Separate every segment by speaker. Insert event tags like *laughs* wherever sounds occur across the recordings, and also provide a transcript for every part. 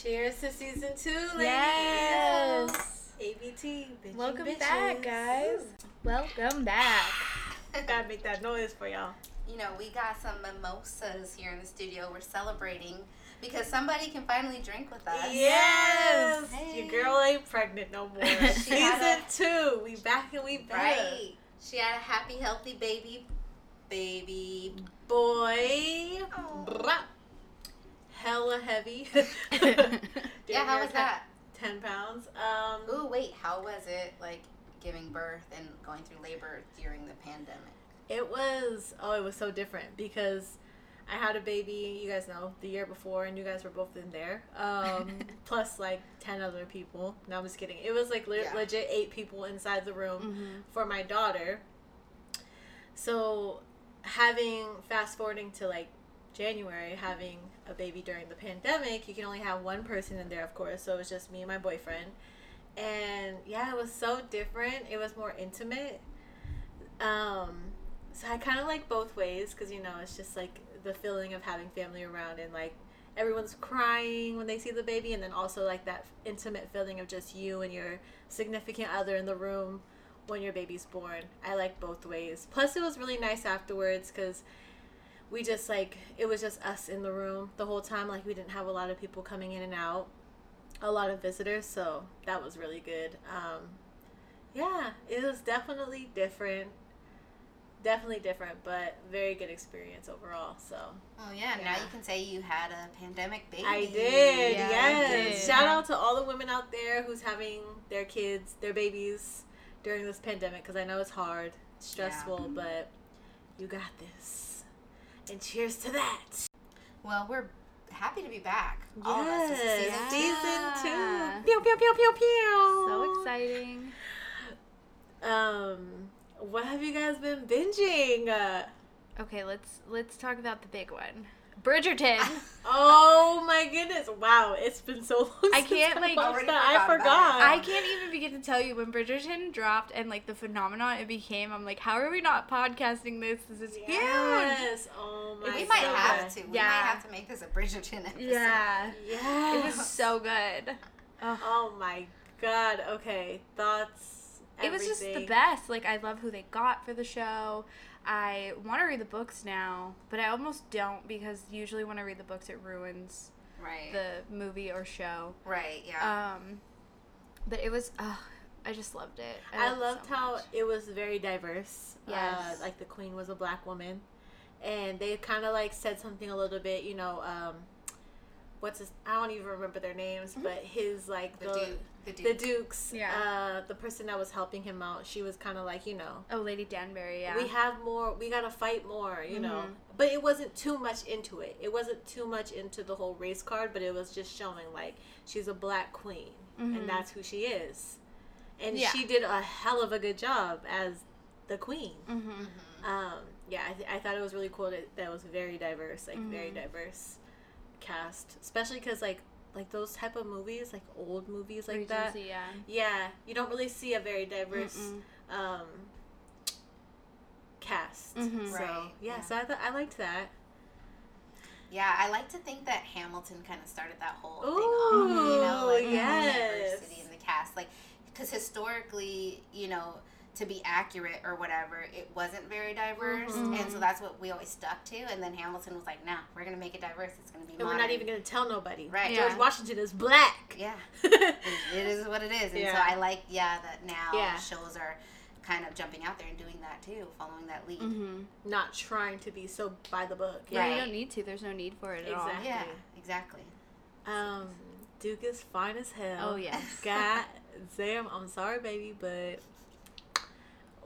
Speaker 1: Cheers to season two, ladies.
Speaker 2: Yes.
Speaker 1: ABT. Bitchin'
Speaker 2: Welcome
Speaker 1: bitches.
Speaker 2: back, guys. Welcome back.
Speaker 1: I *laughs* Gotta make that noise for y'all.
Speaker 3: You know, we got some mimosas here in the studio. We're celebrating because somebody can finally drink with us.
Speaker 1: Yes.
Speaker 3: Hey.
Speaker 1: Your girl ain't pregnant no more. *laughs* Season
Speaker 3: had
Speaker 1: two. We back and we back.
Speaker 3: Right. She had a happy, healthy baby. Baby.
Speaker 1: Boy.
Speaker 3: Oh.
Speaker 1: Blah. Hella heavy. *laughs* *laughs*
Speaker 3: Yeah, how was that?
Speaker 1: Ten pounds. Um.
Speaker 3: Ooh, wait, how was it like giving birth and going through labor during the pandemic?
Speaker 1: It was oh, it was so different because I had a baby, you guys know, the year before, and you guys were both in there. Um, *laughs* plus like ten other people. No, I'm just kidding. It was like le-
Speaker 3: Yeah.
Speaker 1: legit eight people inside the room
Speaker 2: Mhm.
Speaker 1: for my daughter. So having fast forwarding to like January, having a baby during the pandemic, you can only have one person in there, of course. So it was just me and my boyfriend. And yeah, it was so different. It was more intimate. Um, so I kind of like both ways because you know it's just like the feeling of having family around and like everyone's crying when they see the baby, and then also like that intimate feeling of just you and your significant other in the room when your baby's born. I like both ways. Plus, it was really nice afterwards because we just like it was just us in the room the whole time. Like we didn't have a lot of people coming in and out, a lot of visitors, so that was really good. Um, yeah, it was definitely different. Definitely different, but very good experience overall. So
Speaker 3: Oh yeah, now you can say you had a pandemic baby.
Speaker 1: I did,
Speaker 2: Yeah,
Speaker 1: yes.
Speaker 2: you did.
Speaker 1: Shout out to all the women out there who's having their kids, their babies during this pandemic because I know it's hard, stressful, but you got this. And cheers to that.
Speaker 3: Well, we're happy to be back. All of us. This is
Speaker 1: Yes,
Speaker 3: season two.
Speaker 1: season two. Pew pew pew pew pew.
Speaker 2: So exciting.
Speaker 1: Um, what have you guys been binging? Uh,
Speaker 2: Okay, let's let's talk about the big one. Bridgerton. *laughs*
Speaker 1: oh my goodness! Wow, it's been so long.
Speaker 2: I can't, like-
Speaker 1: watched
Speaker 3: Already
Speaker 1: that. I
Speaker 3: forgot about
Speaker 1: forgot.
Speaker 2: I can't even begin to tell you when Bridgerton dropped and like the phenomenon it became. I'm like, how are we not podcasting this? This is huge.
Speaker 1: Yes. Oh my.
Speaker 3: we might
Speaker 1: God.
Speaker 3: have to. We
Speaker 2: Yeah.
Speaker 3: might have to make this a Bridgerton episode.
Speaker 2: Yeah.
Speaker 1: Yeah.
Speaker 2: It was so good. Oh,
Speaker 1: Oh my god. Okay. Thoughts.
Speaker 2: it was just the best. Like I love who they got for the show. I want to read the books now, but I almost don't because usually when I read the books it ruins
Speaker 3: Right.
Speaker 2: the movie or show.
Speaker 3: right. Yeah.
Speaker 2: Um, but it was. Oh, I just loved it.
Speaker 1: I
Speaker 2: it
Speaker 1: loved
Speaker 2: so
Speaker 1: how
Speaker 2: much.
Speaker 1: it was very diverse.
Speaker 2: Yes.
Speaker 1: Uh, like the queen was a black woman, and they kind of like said something a little bit. You know, um, what's his? I don't even remember their names, but his like
Speaker 3: the,
Speaker 1: the
Speaker 3: Duke. The
Speaker 1: the dukes.
Speaker 2: Yeah.
Speaker 1: Uh, the person that was helping him out, she was kind of like you know.
Speaker 2: Oh, Lady Danbury. Yeah.
Speaker 1: We have more. We gotta fight more, you know.
Speaker 2: Mhm.
Speaker 1: But it wasn't too much into it. It wasn't too much into the whole race card. But it was just showing like she's a black queen,
Speaker 2: Mhm.
Speaker 1: and that's who she is. And
Speaker 2: Yeah.
Speaker 1: she did a hell of a good job as the queen.
Speaker 2: mm-hmm.
Speaker 1: Um, yeah, I, th- I thought it was really cool that that was very diverse, like very
Speaker 2: Mhm.
Speaker 1: diverse cast, especially because like like those type of movies, like old movies like that.
Speaker 2: Yeah.
Speaker 1: Yeah, you don't really see a very diverse
Speaker 2: Mm-mm.
Speaker 1: um, cast.
Speaker 2: Mhm.
Speaker 1: So
Speaker 3: Right,
Speaker 1: yeah,
Speaker 3: yeah.
Speaker 1: so I, th- I liked that.
Speaker 3: Yeah, I like to think that Hamilton kind of started that whole thing
Speaker 1: Ooh,
Speaker 3: off. You know, like the
Speaker 1: yes.
Speaker 3: diversity in the cast, like because historically, you know, to be accurate or whatever, it wasn't very diverse,
Speaker 1: Mhm.
Speaker 3: and so that's what we always stuck to. And then Hamilton was like, "No, we're gonna make it diverse. It's gonna be
Speaker 1: And we're not even gonna tell nobody.
Speaker 3: Right.
Speaker 2: Yeah.
Speaker 1: George Washington is black.
Speaker 3: Yeah, it, *laughs* it is what it is, and so I like, yeah, that now
Speaker 1: Yeah.
Speaker 3: shows are kind of jumping out there and doing that too, following that lead.
Speaker 2: Mm-hmm.
Speaker 1: Not trying to be so by the book.
Speaker 2: Yeah,
Speaker 3: Right.
Speaker 2: you don't need to. There's no need for it at all.
Speaker 1: Exactly.
Speaker 3: Yeah, exactly.
Speaker 1: Um, Duke is fine as hell.
Speaker 2: Oh, yes. *laughs*
Speaker 1: God damn, I'm sorry, baby, but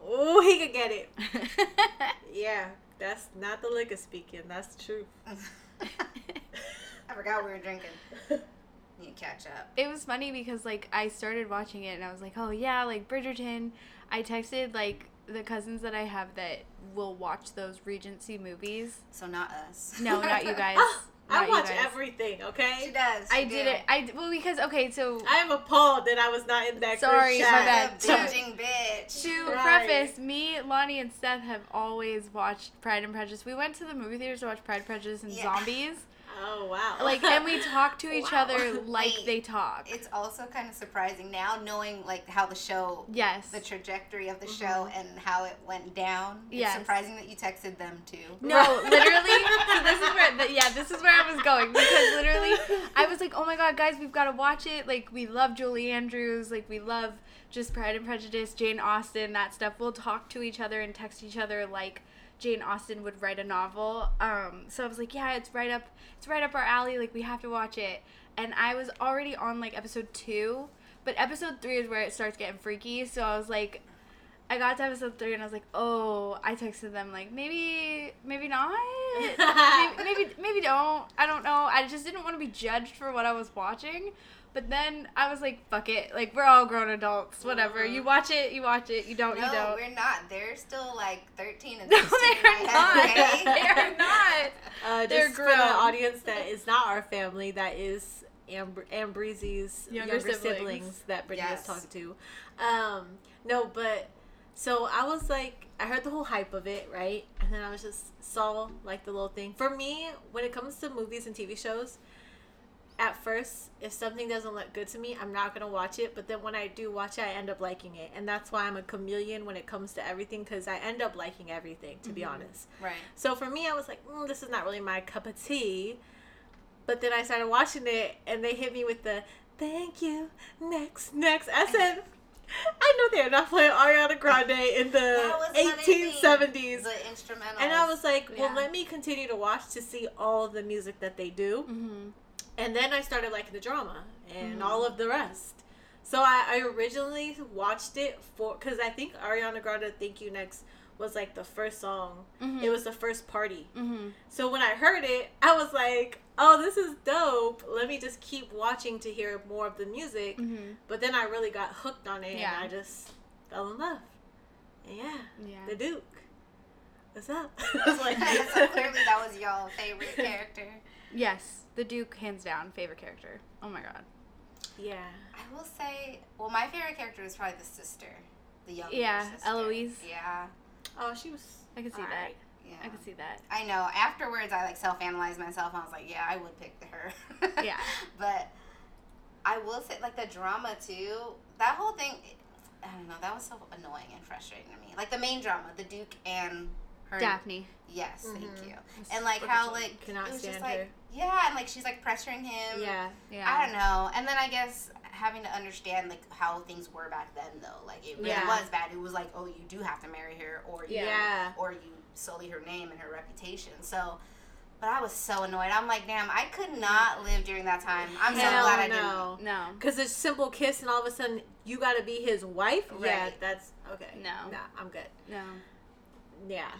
Speaker 1: oh, he could get it. *laughs* Yeah, that's not the liquor speaking. That's the truth. *laughs*
Speaker 3: I forgot we were drinking. *laughs* Need to catch up.
Speaker 2: it was funny because like I started watching it and I was like, oh yeah, like Bridgerton. I texted like the cousins that I have that will watch those Regency movies.
Speaker 3: So not us.
Speaker 2: No, not you guys.
Speaker 1: I
Speaker 2: Not you
Speaker 1: watch
Speaker 2: guys.
Speaker 1: everything.
Speaker 3: She
Speaker 1: Okay,
Speaker 3: does.
Speaker 2: I
Speaker 3: she
Speaker 2: did
Speaker 3: do.
Speaker 2: it. I d- well because okay, so
Speaker 1: I am appalled that I was not in that.
Speaker 2: Sorry,
Speaker 1: group
Speaker 2: my bad.
Speaker 3: A binging bitch.
Speaker 2: to
Speaker 1: Right.
Speaker 2: preface, me, Lonnie, and Seth have always watched Pride and Prejudice. We went to the movie theaters to watch Pride, Prejudice, and
Speaker 3: Yeah.
Speaker 2: Zombies.
Speaker 1: Oh wow.
Speaker 2: Like, and we *laughs* talk to each
Speaker 1: Wow.
Speaker 2: other *laughs* like
Speaker 3: Wait.
Speaker 2: they talk.
Speaker 3: It's also kind of surprising now knowing like how the show
Speaker 2: yes.
Speaker 3: the trajectory of the mm-hmm. show and how it went down. It's
Speaker 2: Yes.
Speaker 3: surprising that you texted them too.
Speaker 2: No, literally. So this is where, the, yeah, this is where I was going because literally, I was like, oh my god, guys, we've got to watch it. Like, we love Julie Andrews. Like, we love just Pride and Prejudice, Jane Austen, that stuff. We'll talk to each other and text each other like Jane Austen would write a novel. Um, so I was like, yeah, it's right up, it's right up our alley. Like, we have to watch it. And I was already on like episode two, but episode three is where it starts getting freaky. So I was like, I got to episode three and I was like, oh, I texted them like maybe, maybe not, *laughs* maybe, maybe, maybe don't. I don't know. I just didn't want to be judged for what I was watching. But then I was like, fuck it. Like we're all grown adults. Whatever.
Speaker 1: Mhm.
Speaker 2: You watch it. You watch it. You don't.
Speaker 3: No,
Speaker 2: you don't.
Speaker 3: we're not. They're still like 13 and 16. *laughs*
Speaker 2: No,
Speaker 3: 16.
Speaker 2: they're not. *laughs*
Speaker 3: okay?
Speaker 2: they are not. *laughs*
Speaker 1: Uh,
Speaker 2: They're
Speaker 1: just for
Speaker 2: grown.
Speaker 1: the audience that is not our family, that is Amb- Ambreezy's
Speaker 2: Younger
Speaker 1: younger,
Speaker 2: siblings.
Speaker 1: siblings. that Brittany
Speaker 3: Yes.
Speaker 1: was talking to. Um, no, but so I was like, I heard the whole hype of it, right? And then I was just saw like the little thing. For me, when it comes to movies and TV shows, at first, if something doesn't look good to me, I'm not gonna watch it. But then when I do watch it, I end up liking it, and that's why I'm a chameleon when it comes to everything, because I end up liking everything. To be honest.
Speaker 3: Right.
Speaker 1: So for me, I was like, mm, this is not really my cup of tea. But then I started watching it, and they hit me with the thank you, next, next. I said, I know they're not playing Ariana Grande in the
Speaker 3: That was what I think.
Speaker 1: 1870s.
Speaker 3: The instrumental.
Speaker 1: And I was like, well,
Speaker 2: Yeah.
Speaker 1: let me continue to watch to see all the music that they do.
Speaker 2: Mm-hmm.
Speaker 1: And then I started liking the drama and
Speaker 3: Mhm.
Speaker 1: all of the rest. So I, I originally watched it for, because I think Ariana Grande Thank You Next was like the first song.
Speaker 2: Mm-hmm.
Speaker 1: It was the first party.
Speaker 2: Mm-hmm.
Speaker 1: So when I heard it, I was like, "Oh, this is dope. Let me just keep watching to hear more of the music."
Speaker 2: Mm-hmm.
Speaker 1: But then I really got hooked on it,
Speaker 2: Yeah.
Speaker 1: and I just fell in love. And yeah,
Speaker 2: Yeah.
Speaker 1: the Duke. What's up? *laughs* *laughs* I was like,
Speaker 3: so clearly that was y'all favorite character.
Speaker 2: Yes, the Duke, hands down, favorite character. Oh my god.
Speaker 1: yeah.
Speaker 3: I will say, well, my favorite character is probably the sister, the younger
Speaker 2: Yeah,
Speaker 3: sister.
Speaker 2: Eloise.
Speaker 3: Yeah,
Speaker 1: Oh, she was.
Speaker 2: I could see
Speaker 1: alright.
Speaker 3: yeah.
Speaker 2: I could see that.
Speaker 3: I know. Afterwards, I like self-analyzed myself. and I was like, yeah, I would pick her. *laughs*
Speaker 2: Yeah.
Speaker 3: but I will say, like the drama too. That whole thing, I don't know. That was so annoying and frustrating to me. Like the main drama, the Duke and her.
Speaker 2: Daphne.
Speaker 3: Yes, thank
Speaker 1: Mhm.
Speaker 3: you. And like how like
Speaker 1: cannot
Speaker 3: it was
Speaker 1: stand
Speaker 3: just like
Speaker 1: her.
Speaker 3: yeah, and like she's like pressuring him.
Speaker 1: Yeah.
Speaker 2: Yeah.
Speaker 3: I don't know. And then I guess having to understand like how things were back then though. Like it really
Speaker 1: Yeah.
Speaker 3: was bad. It was like, oh, you do have to marry her or you
Speaker 1: Yeah.
Speaker 3: or you sully her name and her reputation. So but I was so annoyed. I'm like, damn, I could not live during that time. I'm so
Speaker 1: Hell
Speaker 3: glad I did.
Speaker 1: no.
Speaker 2: No.
Speaker 1: Because a simple kiss, and all of a sudden you got to be his wife. Yeah, that's okay.
Speaker 2: No.
Speaker 1: Nah, I'm good.
Speaker 2: No.
Speaker 1: Yeah.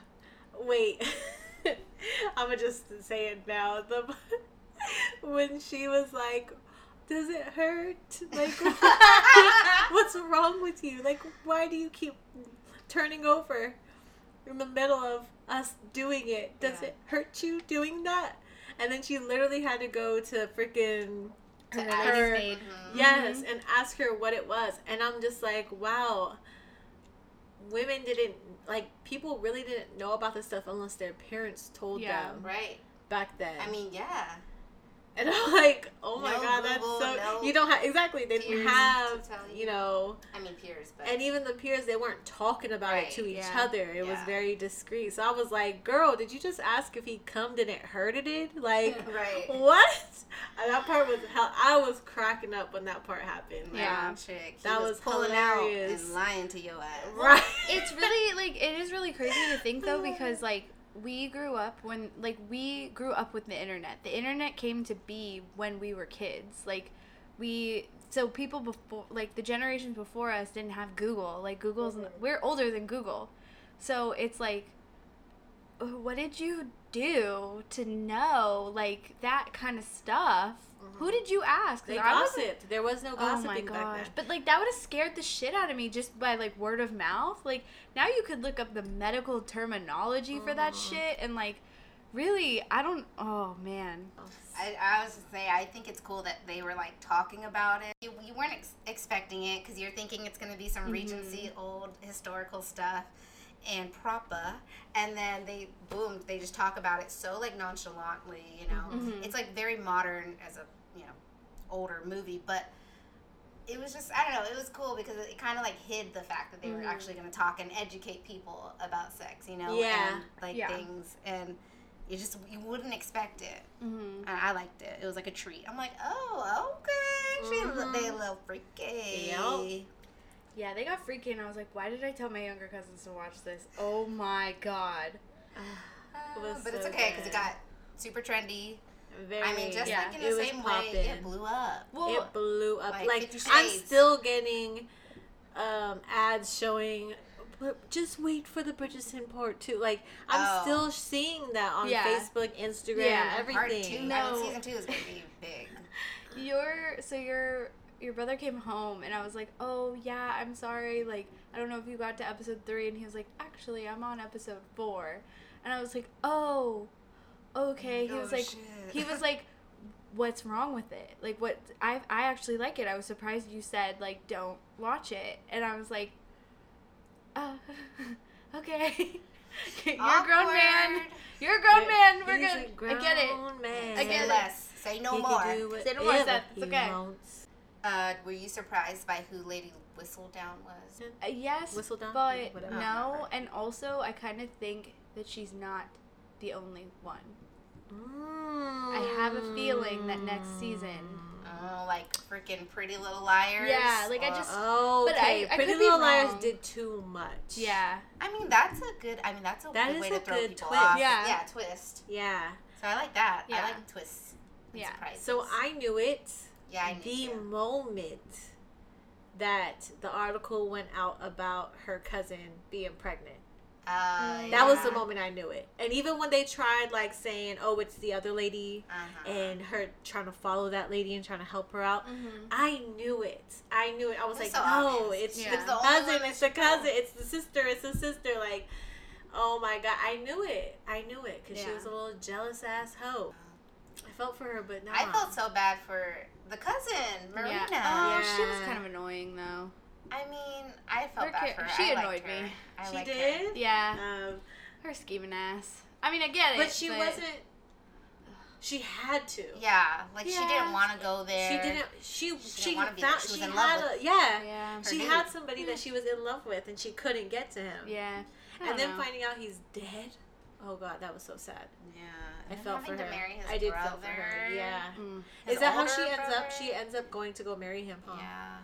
Speaker 1: Wait. *laughs* I'm gonna just say it now. The *laughs* when she was like, "Does it hurt? Like, *laughs* what's wrong with you? Like, why do you keep turning over in the middle of us doing it? Does
Speaker 3: Yeah.
Speaker 1: it hurt you doing that?" And then she literally had to go to freaking her,
Speaker 3: ask.
Speaker 1: her-
Speaker 2: maid.
Speaker 1: Yes, mm-hmm. and ask her what it was. And I'm just like, wow. Women didn't like people really didn't know about this stuff unless their parents told
Speaker 2: Yeah.
Speaker 1: them
Speaker 3: Right.
Speaker 1: back then.
Speaker 3: I mean, yeah.
Speaker 1: And I'm like, oh my
Speaker 3: No
Speaker 1: god, that's so
Speaker 3: no
Speaker 1: you don't have exactly they didn't have you
Speaker 3: you.
Speaker 1: know
Speaker 3: I mean, peers, but
Speaker 1: and even the peers they weren't talking about
Speaker 3: Right,
Speaker 1: it to each
Speaker 2: yeah.
Speaker 1: other. It was very discreet. So I was like, girl, did you just ask if he cummed and it hurted it? Like *laughs*
Speaker 3: right.
Speaker 1: what? And that part was hell. I was cracking up when that part happened. Like,
Speaker 2: Yeah.
Speaker 3: That chick. He
Speaker 1: That
Speaker 3: was,
Speaker 1: was
Speaker 3: pulling
Speaker 1: hilarious.
Speaker 3: out and lying to your ass.
Speaker 1: Right.
Speaker 2: it's really like it is really crazy to think though because like we grew up when like we grew up with the internet. The internet came to be when we were kids. Like we so people before like the generations before us didn't have google. Like google's
Speaker 1: Mhm.
Speaker 2: we're older than google. So it's like what did you do to know like that kind of stuff who did you ask?
Speaker 1: They
Speaker 2: I
Speaker 1: gossiped. There was no
Speaker 2: Oh
Speaker 1: gossiping
Speaker 2: my
Speaker 1: back
Speaker 2: gosh.
Speaker 1: then.
Speaker 2: But like that would have scared the shit out of me just by like word of mouth. Like now you could look up the medical terminology for that
Speaker 1: Mhm.
Speaker 2: shit and like really I don't oh man.
Speaker 3: I, I was to say, I think it's cool that they were like talking about it. You, you weren't ex- expecting it because you're thinking it's going to be some. Regency old historical stuff. And Propa, and then they boom, they just talk about it so like nonchalantly, you know.
Speaker 2: Mhm.
Speaker 3: It's like very modern as a you know older movie, but it was just I don't know, it was cool because it kind of like hid the fact that they were
Speaker 2: Mhm.
Speaker 3: actually going to talk and educate people about sex, you know,
Speaker 1: Yeah.
Speaker 3: and like
Speaker 2: Yeah.
Speaker 3: things, and you just you wouldn't expect it.
Speaker 2: Mm-hmm.
Speaker 3: And I liked it. It was like a treat. I'm like, oh, okay. She. They a little freaky.
Speaker 1: Yep.
Speaker 2: Yeah, they got freaky, and I was like, why did I tell my younger cousins to watch this? Oh my god. *sighs*
Speaker 3: Uh,
Speaker 1: was
Speaker 3: but it's okay because it got super trendy.
Speaker 1: Very.
Speaker 3: I mean, just
Speaker 2: Yeah.
Speaker 3: like in
Speaker 1: It
Speaker 3: the
Speaker 1: was
Speaker 3: same way, it blew up.
Speaker 2: Well,
Speaker 1: it blew up.
Speaker 3: like
Speaker 1: Like, I'm still getting um, ads showing. Just wait for the Bridgerton part two. Like I'm
Speaker 3: Oh.
Speaker 1: still seeing that on
Speaker 2: Yeah.
Speaker 1: Facebook, Instagram,
Speaker 2: Yeah.
Speaker 3: Part two.
Speaker 1: everything.
Speaker 2: No.
Speaker 3: I mean, season two is gonna be big. *laughs*
Speaker 2: your so your your brother came home, and I was like, oh yeah, I'm sorry. Like I don't know if you got to episode three, and he was like, actually, I'm on episode four, and I was like, oh, okay. He
Speaker 3: Oh,
Speaker 2: was like,
Speaker 3: shit.
Speaker 2: he was like what's wrong with it like what i i actually like it i was surprised you said like don't watch it and i was like uh *laughs* okay *laughs* you're a grown man you're a grown man we're
Speaker 1: He's
Speaker 2: good
Speaker 1: a
Speaker 2: i get it
Speaker 1: Man.
Speaker 2: I get
Speaker 3: Say
Speaker 2: it.
Speaker 3: less. Say no
Speaker 1: He
Speaker 3: more.
Speaker 1: can do
Speaker 2: Say no more,
Speaker 1: whatever
Speaker 2: Seth. It's
Speaker 1: he
Speaker 2: okay.
Speaker 1: wants.
Speaker 3: Uh, were you surprised by who Lady Whistledown was?
Speaker 2: Uh, yes
Speaker 1: Whistle down?
Speaker 2: but
Speaker 1: Whatever.
Speaker 2: no and also i kind of think that she's not the only one I have a feeling that next season-
Speaker 3: Oh, like freaking Pretty Little Liars.
Speaker 2: Yeah, like, I
Speaker 3: Or-
Speaker 2: just-
Speaker 1: Oh,
Speaker 2: But I-
Speaker 1: okay.
Speaker 2: I
Speaker 1: Pretty Little Liars
Speaker 2: wrong.
Speaker 1: did too much.
Speaker 2: yeah
Speaker 3: I mean, that's a good. I mean, that's a
Speaker 1: That
Speaker 3: good
Speaker 1: is
Speaker 3: way
Speaker 1: a
Speaker 3: to throw
Speaker 1: good
Speaker 3: people
Speaker 1: twist.
Speaker 3: off.
Speaker 2: Yeah.
Speaker 3: yeah, twist.
Speaker 1: Yeah.
Speaker 3: So I like that.
Speaker 2: Yeah.
Speaker 3: I like twists. and
Speaker 2: Yeah.
Speaker 3: surprises.
Speaker 1: So I knew it
Speaker 3: yeah, I
Speaker 1: the moment that the article went out about her cousin being pregnant.
Speaker 3: Uh,
Speaker 1: That was the moment I knew it. And even when they tried like saying, "Oh, it's the other lady,"
Speaker 3: Uh-huh.
Speaker 1: and her trying to follow that lady and trying to help her out,
Speaker 2: mm-hmm.
Speaker 1: I knew it. I knew it. I was
Speaker 3: It's
Speaker 1: like,
Speaker 3: so
Speaker 1: no,
Speaker 3: obvious.
Speaker 1: it's,
Speaker 2: Yeah.
Speaker 1: it's the cousin, it's the cousin, it's the sister, it's the sister. Like, oh my god, I knew it. I knew it because she was a little jealous ass hoe. I felt for her, but nah.
Speaker 3: I felt so bad for the cousin, Marina.
Speaker 2: Yeah. Oh, she was kind of annoying though.
Speaker 3: I mean, I felt
Speaker 2: Her
Speaker 3: bad
Speaker 2: cha-
Speaker 3: for her.
Speaker 2: she
Speaker 3: I liked
Speaker 2: annoyed
Speaker 3: her.
Speaker 2: me.
Speaker 3: I
Speaker 1: She
Speaker 3: liked her.
Speaker 1: did.
Speaker 2: Yeah,
Speaker 1: Um,
Speaker 2: her scheming ass. I mean, I get it,
Speaker 1: but she wasn't. She had to.
Speaker 3: Yeah, like she didn't want to go there.
Speaker 1: She didn't. She
Speaker 3: didn't
Speaker 1: she,
Speaker 3: wanna there.
Speaker 1: found.
Speaker 3: She was
Speaker 1: She
Speaker 3: in love
Speaker 1: had
Speaker 3: with-
Speaker 1: a yeah.
Speaker 2: Yeah,
Speaker 1: She
Speaker 3: dude.
Speaker 1: had somebody that she was in love with, and she couldn't get to him.
Speaker 2: yeah. I
Speaker 1: And
Speaker 2: don't
Speaker 1: then
Speaker 2: know.
Speaker 1: finding out he's dead. Oh god, that was so sad.
Speaker 3: Yeah,
Speaker 1: I
Speaker 3: and
Speaker 1: felt
Speaker 3: having
Speaker 1: for
Speaker 3: to
Speaker 1: her.
Speaker 3: marry his
Speaker 1: I did
Speaker 3: brother.
Speaker 1: feel for her. Yeah.
Speaker 2: Mm.
Speaker 1: Is that how she ends up? She ends up going to go marry him, huh?
Speaker 3: Yeah.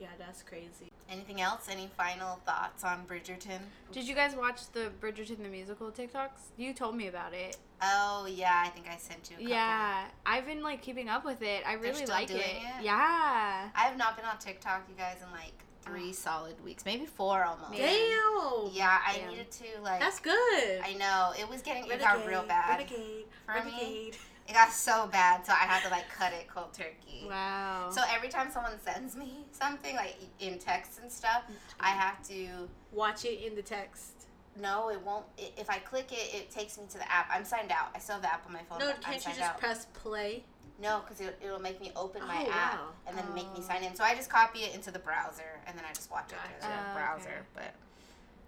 Speaker 1: Yeah, that's crazy.
Speaker 3: Anything else? Any final thoughts on Bridgerton?
Speaker 2: Did you guys watch the Bridgerton the musical TikToks? You told me about it.
Speaker 3: Oh yeah, I think I sent you. A couple.
Speaker 2: Yeah, I've been like keeping up with it. I really
Speaker 3: still
Speaker 2: like
Speaker 3: doing
Speaker 2: it.
Speaker 3: it?
Speaker 2: Yeah.
Speaker 3: I have not been on TikTok, you guys, in like three solid weeks, maybe four almost.
Speaker 2: Yeah.
Speaker 1: Damn.
Speaker 3: Yeah, I
Speaker 2: Damn.
Speaker 3: needed to like.
Speaker 1: That's good.
Speaker 3: I know it was getting. It got real bad.
Speaker 1: Renegade.
Speaker 3: For me.
Speaker 1: Renegade.
Speaker 3: It got so bad, so I had to like cut it cold turkey.
Speaker 2: Wow.
Speaker 3: So every time someone sends me something like in text and stuff, I have to.
Speaker 1: Watch it in the text.
Speaker 3: No, it won't. i if I click it, it takes me to the app. I'm signed out. I still have the app on my phone.
Speaker 1: No,
Speaker 3: but I'm
Speaker 1: can't you just
Speaker 3: out.
Speaker 1: press play?
Speaker 3: No, because it, it'll make me open my
Speaker 1: Oh,
Speaker 3: app
Speaker 1: wow.
Speaker 3: and then make me
Speaker 2: Oh.
Speaker 3: sign in. So I just copy it into the browser and then I just watch it through the
Speaker 2: Oh,
Speaker 3: browser.
Speaker 2: okay.
Speaker 3: But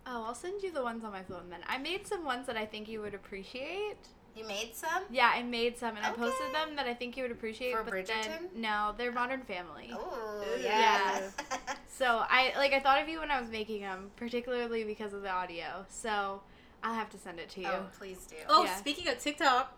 Speaker 2: oh, I'll send you the ones on my phone then. I made some ones that I think you would appreciate.
Speaker 3: you made some?
Speaker 2: Yeah, I made some and I posted them that I think you would appreciate.
Speaker 3: For
Speaker 2: but then no, they're Modern Family.
Speaker 3: Oh,
Speaker 1: Ooh,
Speaker 3: yeah. *laughs*
Speaker 2: So I like I thought of you when I was making them, particularly because of the audio. So I'll have to send it to you.
Speaker 3: oh, please do.
Speaker 1: Oh,
Speaker 2: Yeah.
Speaker 1: speaking of TikTok,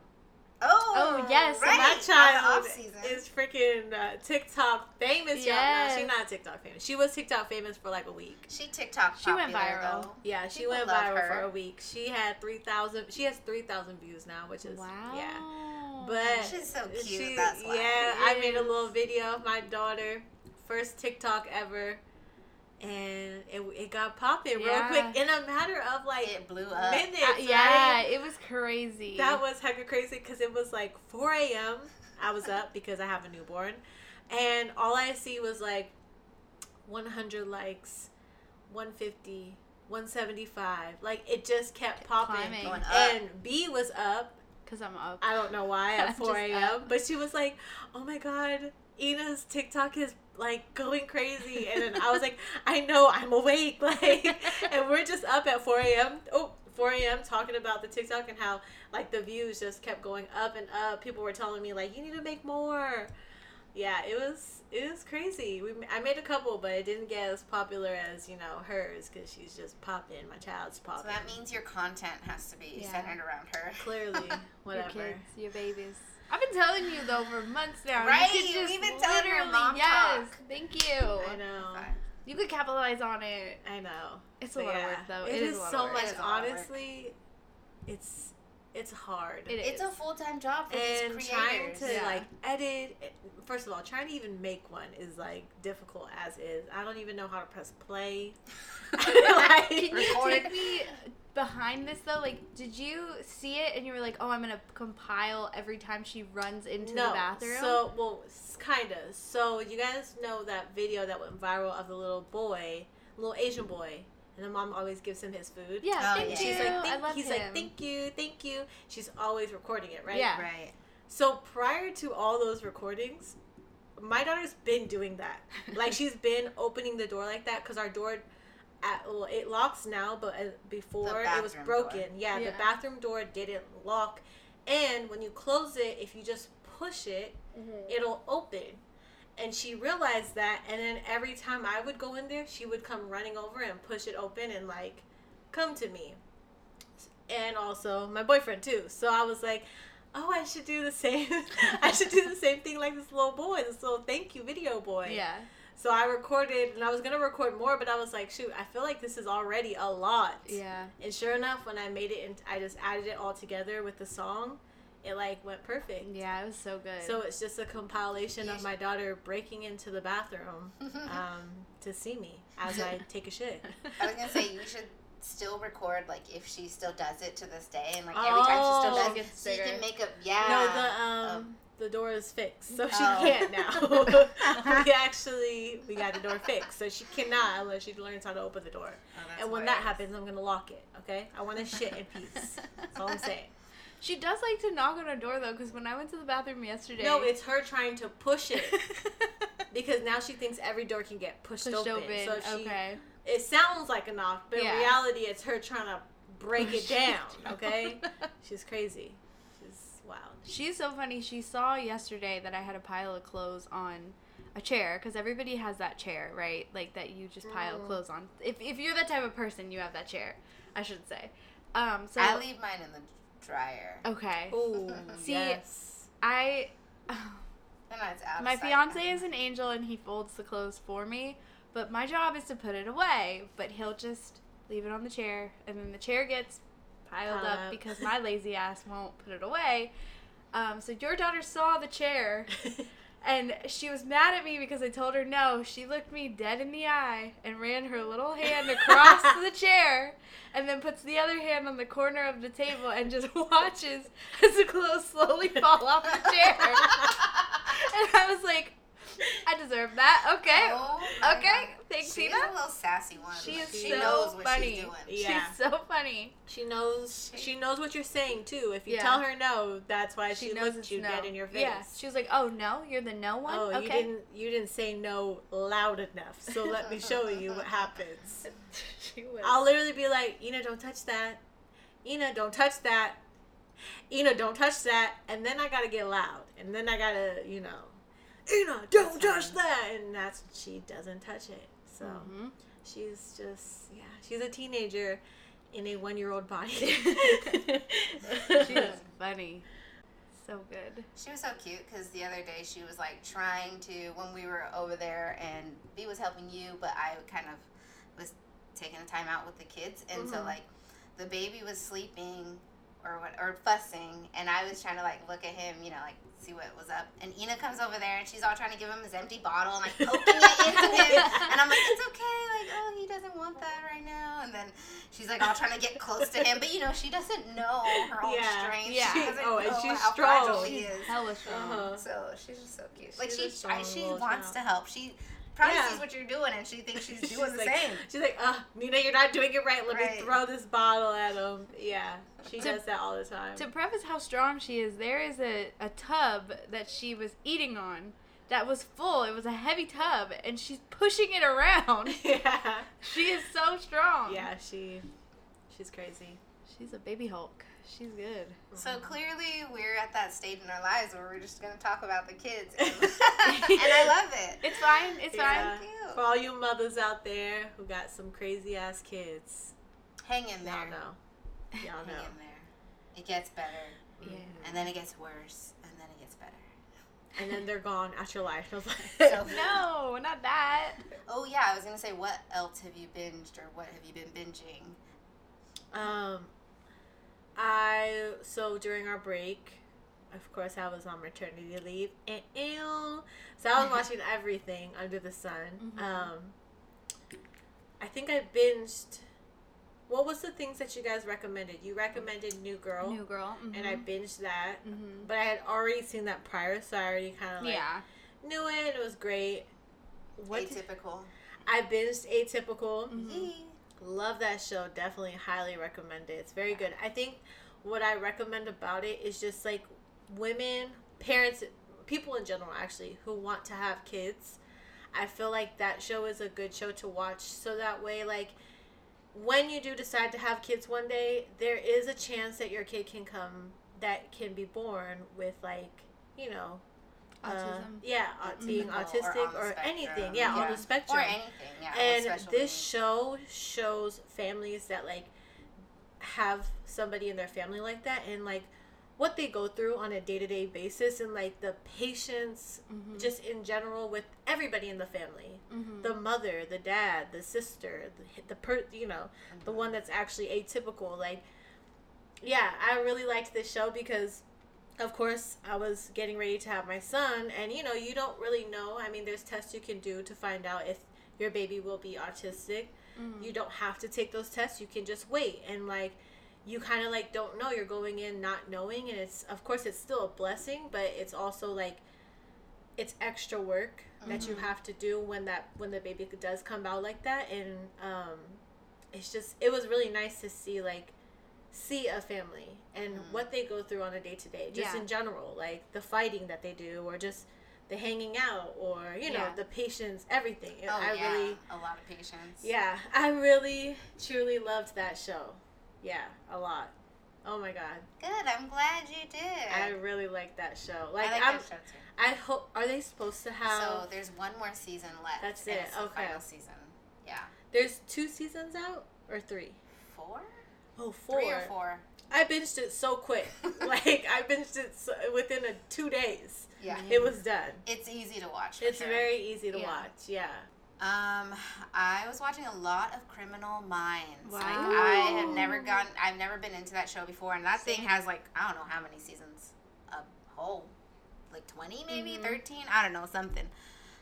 Speaker 3: Oh,
Speaker 2: Oh, yes,
Speaker 3: right.
Speaker 1: my child is freaking uh, TikTok famous. Y'all. No, she's
Speaker 2: Yes.
Speaker 1: not TikTok famous. She was TikTok famous for like a week.
Speaker 3: She TikTok
Speaker 2: She went viral.
Speaker 3: though.
Speaker 1: Yeah, she
Speaker 3: People
Speaker 1: went viral
Speaker 3: her.
Speaker 1: for a week. She had three thousand. She has three thousand views now, which is
Speaker 2: wow.
Speaker 1: yeah. But
Speaker 3: She's so cute,
Speaker 1: she-
Speaker 3: that's why.
Speaker 1: Yeah, I made a little video of my daughter, first TikTok ever, and it, it got popping real
Speaker 2: Yeah.
Speaker 1: quick in a matter of like
Speaker 3: It blew up.
Speaker 1: minutes.
Speaker 2: Uh, yeah,
Speaker 1: right?
Speaker 2: it was crazy.
Speaker 1: That was hecka crazy because it was like 4 a.m. I was up because I have a newborn, and all I see was like 100 likes, 150, 175. Like it just kept popping.
Speaker 2: climbing.
Speaker 1: And B was up.
Speaker 2: because I'm up.
Speaker 1: I don't know why at *laughs* 4 a.m. But she was like, "Oh my god, Ina's TikTok is like going crazy. And then I was like, I know, I'm awake. *laughs* Like, and we're just up at 4 a.m. Oh, 4 a.m. talking about the TikTok and how like the views just kept going up and up. People were telling me like, you need to make more. Yeah, it was it was crazy. We I made a couple, but it didn't get as popular as you know hers because she's just popping. My child's popping.
Speaker 3: So that means your content has to be
Speaker 2: Yeah.
Speaker 3: centered around her.
Speaker 1: Clearly, *laughs* whatever.
Speaker 2: Your kids, your babies. I've been telling you though for months now.
Speaker 3: Right, you've
Speaker 2: just
Speaker 3: been telling her mom
Speaker 2: yes.
Speaker 3: talk.
Speaker 2: Thank you.
Speaker 1: I know.
Speaker 2: You could capitalize on it.
Speaker 1: I know.
Speaker 2: It's a
Speaker 1: But
Speaker 2: lot of work though.
Speaker 1: It
Speaker 2: it
Speaker 1: is,
Speaker 2: is,
Speaker 1: so much.
Speaker 3: It is a lot of work.
Speaker 1: Honestly, it's it's hard.
Speaker 2: It
Speaker 3: It's
Speaker 2: is.
Speaker 3: a full time job for
Speaker 1: and
Speaker 3: these
Speaker 1: trying to
Speaker 2: Yeah.
Speaker 1: like edit eh, first of all trying to even make one is like difficult as is i don't even know how to press play *laughs* *laughs* Like-
Speaker 2: Can you take me behind this though? Like, did you see it and you were like, "Oh, I'm gonna compile every time she runs into the bathroom"?
Speaker 1: so well kind of so you guys know that video that went viral of the little boy little asian boy and the mom always gives him his food
Speaker 2: yeah,
Speaker 3: Oh,
Speaker 2: thank
Speaker 3: yeah.
Speaker 2: you.
Speaker 1: she's like
Speaker 2: I
Speaker 1: thank,
Speaker 2: love
Speaker 1: he's
Speaker 2: him.
Speaker 1: like thank you thank you she's always recording it right
Speaker 2: Yeah.
Speaker 3: Right.
Speaker 1: So prior to all those recordings, my daughter's been doing that. Like she's *laughs* been opening the door like that because our door, at, well, it locks now, but uh, before it was broken. Yeah,
Speaker 2: Yeah.
Speaker 1: the bathroom door didn't lock, and when you close it, if you just push it, it'll open. And she realized that, and then every time I would go in there, she would come running over and push it open and like come to me. And also my boyfriend too. So I was like, oh, I should do the same. *laughs* I should do the same thing like this little boy, this little thank you video boy.
Speaker 2: Yeah.
Speaker 1: So I recorded, and I was gonna record more, but I was like, shoot, I feel like this is already a lot.
Speaker 2: Yeah.
Speaker 1: And sure enough, when I made it and I just added it all together with the song, it like went perfect.
Speaker 2: Yeah, it was so good.
Speaker 1: So it's just a compilation of my daughter breaking into the bathroom *laughs* um, to see me as I *laughs* take a shit.
Speaker 3: I was gonna say you *laughs* should still record like if she still does it to this day and like every time she still
Speaker 1: Oh.
Speaker 3: does it,
Speaker 2: gets
Speaker 3: so you can make up yeah.
Speaker 1: No, the um, the door is fixed, so she
Speaker 3: Oh.
Speaker 1: can't now. we actually we got the door fixed, so she cannot unless she learns how to open the door.
Speaker 3: Oh,
Speaker 1: and when that happens, I'm gonna lock it. Okay, I want to shit in peace. That's all I'm saying.
Speaker 2: She does like to knock on her door though, because when I went to the bathroom yesterday,
Speaker 1: No, it's her trying to push it *laughs* because now she thinks every door can get pushed,
Speaker 2: pushed
Speaker 1: open.
Speaker 2: open.
Speaker 1: So she,
Speaker 2: okay.
Speaker 1: it sounds like a knock, but
Speaker 2: Yeah.
Speaker 1: in reality, it's her trying to break it down. Okay, *laughs* she's crazy. She's wild.
Speaker 2: She's so funny. She saw yesterday that I had a pile of clothes on a chair because everybody has that chair, right? Like that you just pile
Speaker 1: Mm.
Speaker 2: clothes on. If, if you're that type of person, you have that chair. I should say. Um. So
Speaker 3: I leave mine in the dryer.
Speaker 2: okay.
Speaker 1: Oh, *laughs*
Speaker 2: See,
Speaker 1: yes.
Speaker 2: I.
Speaker 3: And it's
Speaker 2: My fiance is an angel and he folds the clothes for me, but my job is to put it away. But he'll just leave it on the chair, and then the chair gets piled
Speaker 1: Piled
Speaker 2: up
Speaker 1: up.
Speaker 2: because my lazy ass won't put it away. Um, so your daughter saw the chair, *laughs* and she was mad at me because I told her no. She looked me dead in the eye and ran her little hand across *laughs* the chair, and then puts the other hand on the corner of the table and just *laughs* watches as the clothes slowly fall off the chair. *laughs* And I was like, I deserve that. Okay.
Speaker 3: Oh
Speaker 2: okay.
Speaker 3: God.
Speaker 2: Thanks,
Speaker 3: She's
Speaker 2: Tina.
Speaker 3: a little sassy one.
Speaker 2: She is
Speaker 3: she
Speaker 2: so
Speaker 3: knows what
Speaker 2: funny.
Speaker 3: she's doing.
Speaker 1: Yeah.
Speaker 2: She's so funny.
Speaker 1: She knows. She knows what you're saying too. If you
Speaker 2: Yeah.
Speaker 1: tell her no, that's why she,
Speaker 2: She, knows
Speaker 1: looked
Speaker 2: it's
Speaker 1: you
Speaker 2: no.
Speaker 1: dead in your face.
Speaker 2: Yeah. She was like, "Oh no, you're the no one."
Speaker 1: Oh,
Speaker 2: okay.
Speaker 1: you didn't. You didn't say no loud enough. So let me show you what *laughs* happens. *laughs*
Speaker 2: she was.
Speaker 1: I'll literally be like, Ina, don't touch that. Ina, don't touch that. Ina, don't touch that. And then I gotta get loud. And then I gotta, you know, Ina, don't
Speaker 3: That's
Speaker 1: touch that. And that's she doesn't touch it. So
Speaker 2: Mhm.
Speaker 1: she's just, yeah, she's a teenager in a one-year-old body. *laughs*
Speaker 2: She was *laughs* funny. So good.
Speaker 3: She was so cute because the other day she was like trying to when we were over there and B was helping you, but I kind of was taking a time out with the kids, and so
Speaker 1: Mhm.
Speaker 3: like the baby was sleeping or what or fussing, and I was trying to like look at him, you know, like see what was up. And Ina comes over there and she's all trying to give him his empty bottle and like *laughs* poking it into him, and I'm like, it's okay, like oh he doesn't want that right now, and then she's like all trying to get close to him, but you know she doesn't know her own
Speaker 1: Yeah.
Speaker 3: strength.
Speaker 2: Yeah.
Speaker 3: She doesn't
Speaker 1: Oh, and
Speaker 3: know
Speaker 1: she's
Speaker 3: how fragile
Speaker 1: strong.
Speaker 3: he is.
Speaker 2: Hella strong.
Speaker 1: Uh-huh.
Speaker 3: So she's just so cute. Like
Speaker 1: She's
Speaker 3: she, I, she wants
Speaker 1: child.
Speaker 3: to help. She probably
Speaker 1: Yeah.
Speaker 3: sees what you're doing, and she thinks she's *laughs* doing
Speaker 1: She's
Speaker 3: the
Speaker 1: like,
Speaker 3: same.
Speaker 1: She's like, uh, Nina, you're not doing it right. Let
Speaker 3: Right.
Speaker 1: me throw this bottle at him. Yeah, she
Speaker 2: To-
Speaker 1: does that all the time.
Speaker 2: To preface how strong she is, there is a, a tub that she was eating on that was full. It was a heavy tub, and she's pushing it around. *laughs*
Speaker 1: yeah.
Speaker 2: she is so strong.
Speaker 1: Yeah, she she's crazy.
Speaker 2: She's a baby Hulk. She's good.
Speaker 3: So clearly, we're at that stage in our lives where we're just gonna talk about the kids, *laughs* and, *laughs* and I love it.
Speaker 2: It's fine. It's
Speaker 1: Yeah.
Speaker 2: fine.
Speaker 3: Thank you.
Speaker 1: For all you mothers out there who got some crazy ass kids,
Speaker 3: Hang in there.
Speaker 1: y'all know. Y'all
Speaker 3: Hang
Speaker 1: know.
Speaker 3: in there. It gets better,
Speaker 2: Yeah.
Speaker 3: and then it gets worse, and then it gets better.
Speaker 1: And then they're gone out your life. *laughs*
Speaker 3: So-
Speaker 2: No, not that.
Speaker 3: Oh yeah, I was gonna say, what else have you binged, or what have you been binging?
Speaker 1: Um, I so during our break, of course, I was on maternity leave, and ew, so I was watching *laughs* everything under the sun.
Speaker 2: Mhm.
Speaker 1: Um, I think I binged. What was the things that you guys recommended? You recommended New Girl,
Speaker 2: New girl.
Speaker 1: and I binged that,
Speaker 2: Mm-hmm.
Speaker 1: but I had already seen that prior, so I already kind of like
Speaker 2: yeah.
Speaker 1: knew it. It was great. What did-
Speaker 3: Atypical.
Speaker 1: I binged Atypical. Love that show. Definitely highly recommend it. It's very good. I think what I recommend about it is just like women, parents, people in general actually who want to have kids. I feel like that show is a good show to watch so that way like when you do decide to have kids one day, there is a chance that your kid can come that can be born with like, you know, uh,
Speaker 2: Autism.
Speaker 1: yeah, uh, being
Speaker 3: Typical or
Speaker 1: autistic or, anything. Yeah, on the spectrum
Speaker 3: Or anything, yeah.
Speaker 1: and this show shows families that like have somebody in their family like that and like what they go through on a day-to-day basis and like the patience
Speaker 2: Mhm.
Speaker 1: just in general with everybody in the family
Speaker 2: Mhm.
Speaker 1: the mother the dad the sister the, the per you know the one that's actually atypical like yeah i really liked this show because of course i was getting ready to have my son and you know you don't really know i mean there's tests you can do to find out if your baby will be autistic
Speaker 2: Mhm.
Speaker 1: you don't have to take those tests you can just wait and like you kind of like don't know you're going in not knowing and it's of course it's still a blessing but it's also like it's extra work that you
Speaker 2: Mhm.
Speaker 1: have to do when that when the baby does come out like that and um it's just it was really nice to see like see a family and
Speaker 3: Mhm.
Speaker 1: what they go through on a day to day just
Speaker 2: Yeah.
Speaker 1: in general like the fighting that they do or just the hanging out or you know
Speaker 2: Yeah.
Speaker 1: the patience everything
Speaker 3: Oh,
Speaker 1: i
Speaker 3: yeah.
Speaker 1: really
Speaker 3: a lot of patience.
Speaker 1: yeah, I really truly loved that show. Yeah, a lot. Oh my god,
Speaker 3: Good. I'm glad you did.
Speaker 1: I really like that show. Like,
Speaker 3: I like
Speaker 1: I'm,
Speaker 3: that show too.
Speaker 1: I hope. Are they supposed to have?
Speaker 3: So there's one more season left.
Speaker 1: That's it, okay.
Speaker 3: final season. Yeah.
Speaker 1: there's two seasons out or three?
Speaker 3: Four?
Speaker 1: Oh, four.
Speaker 3: Three or four.
Speaker 1: I binged it so quick. *laughs* like I binged it so, within a two days.
Speaker 3: Yeah.
Speaker 1: It was done.
Speaker 3: It's easy to watch.
Speaker 1: It's
Speaker 3: sure.
Speaker 1: very easy to
Speaker 2: Yeah.
Speaker 1: watch. Yeah.
Speaker 3: Um, I was watching a lot of Criminal Minds. Like
Speaker 2: Wow.
Speaker 3: I have never gotten, I've never been into that show before, and that thing has like I don't know how many seasons, a whole, like twenty maybe
Speaker 1: Mhm.
Speaker 3: thirteen. I don't know something.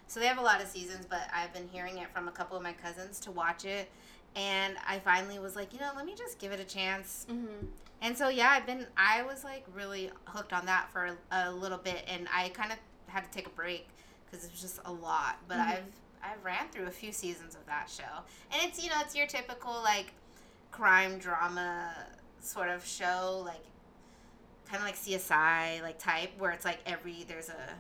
Speaker 3: So they have a lot of seasons, but I've been hearing it from a couple of my cousins to watch it, and I finally was like, you know, let me just give it a chance.
Speaker 2: Mhm.
Speaker 3: And so yeah, I've been I was like really hooked on that for a, a little bit, and I kind of had to take a break because it was just a lot. But
Speaker 2: Mhm.
Speaker 3: I've I've ran through a few seasons of that show, and it's you know it's your typical like crime drama sort of show, like kind of like CSI like type, where it's like every there's a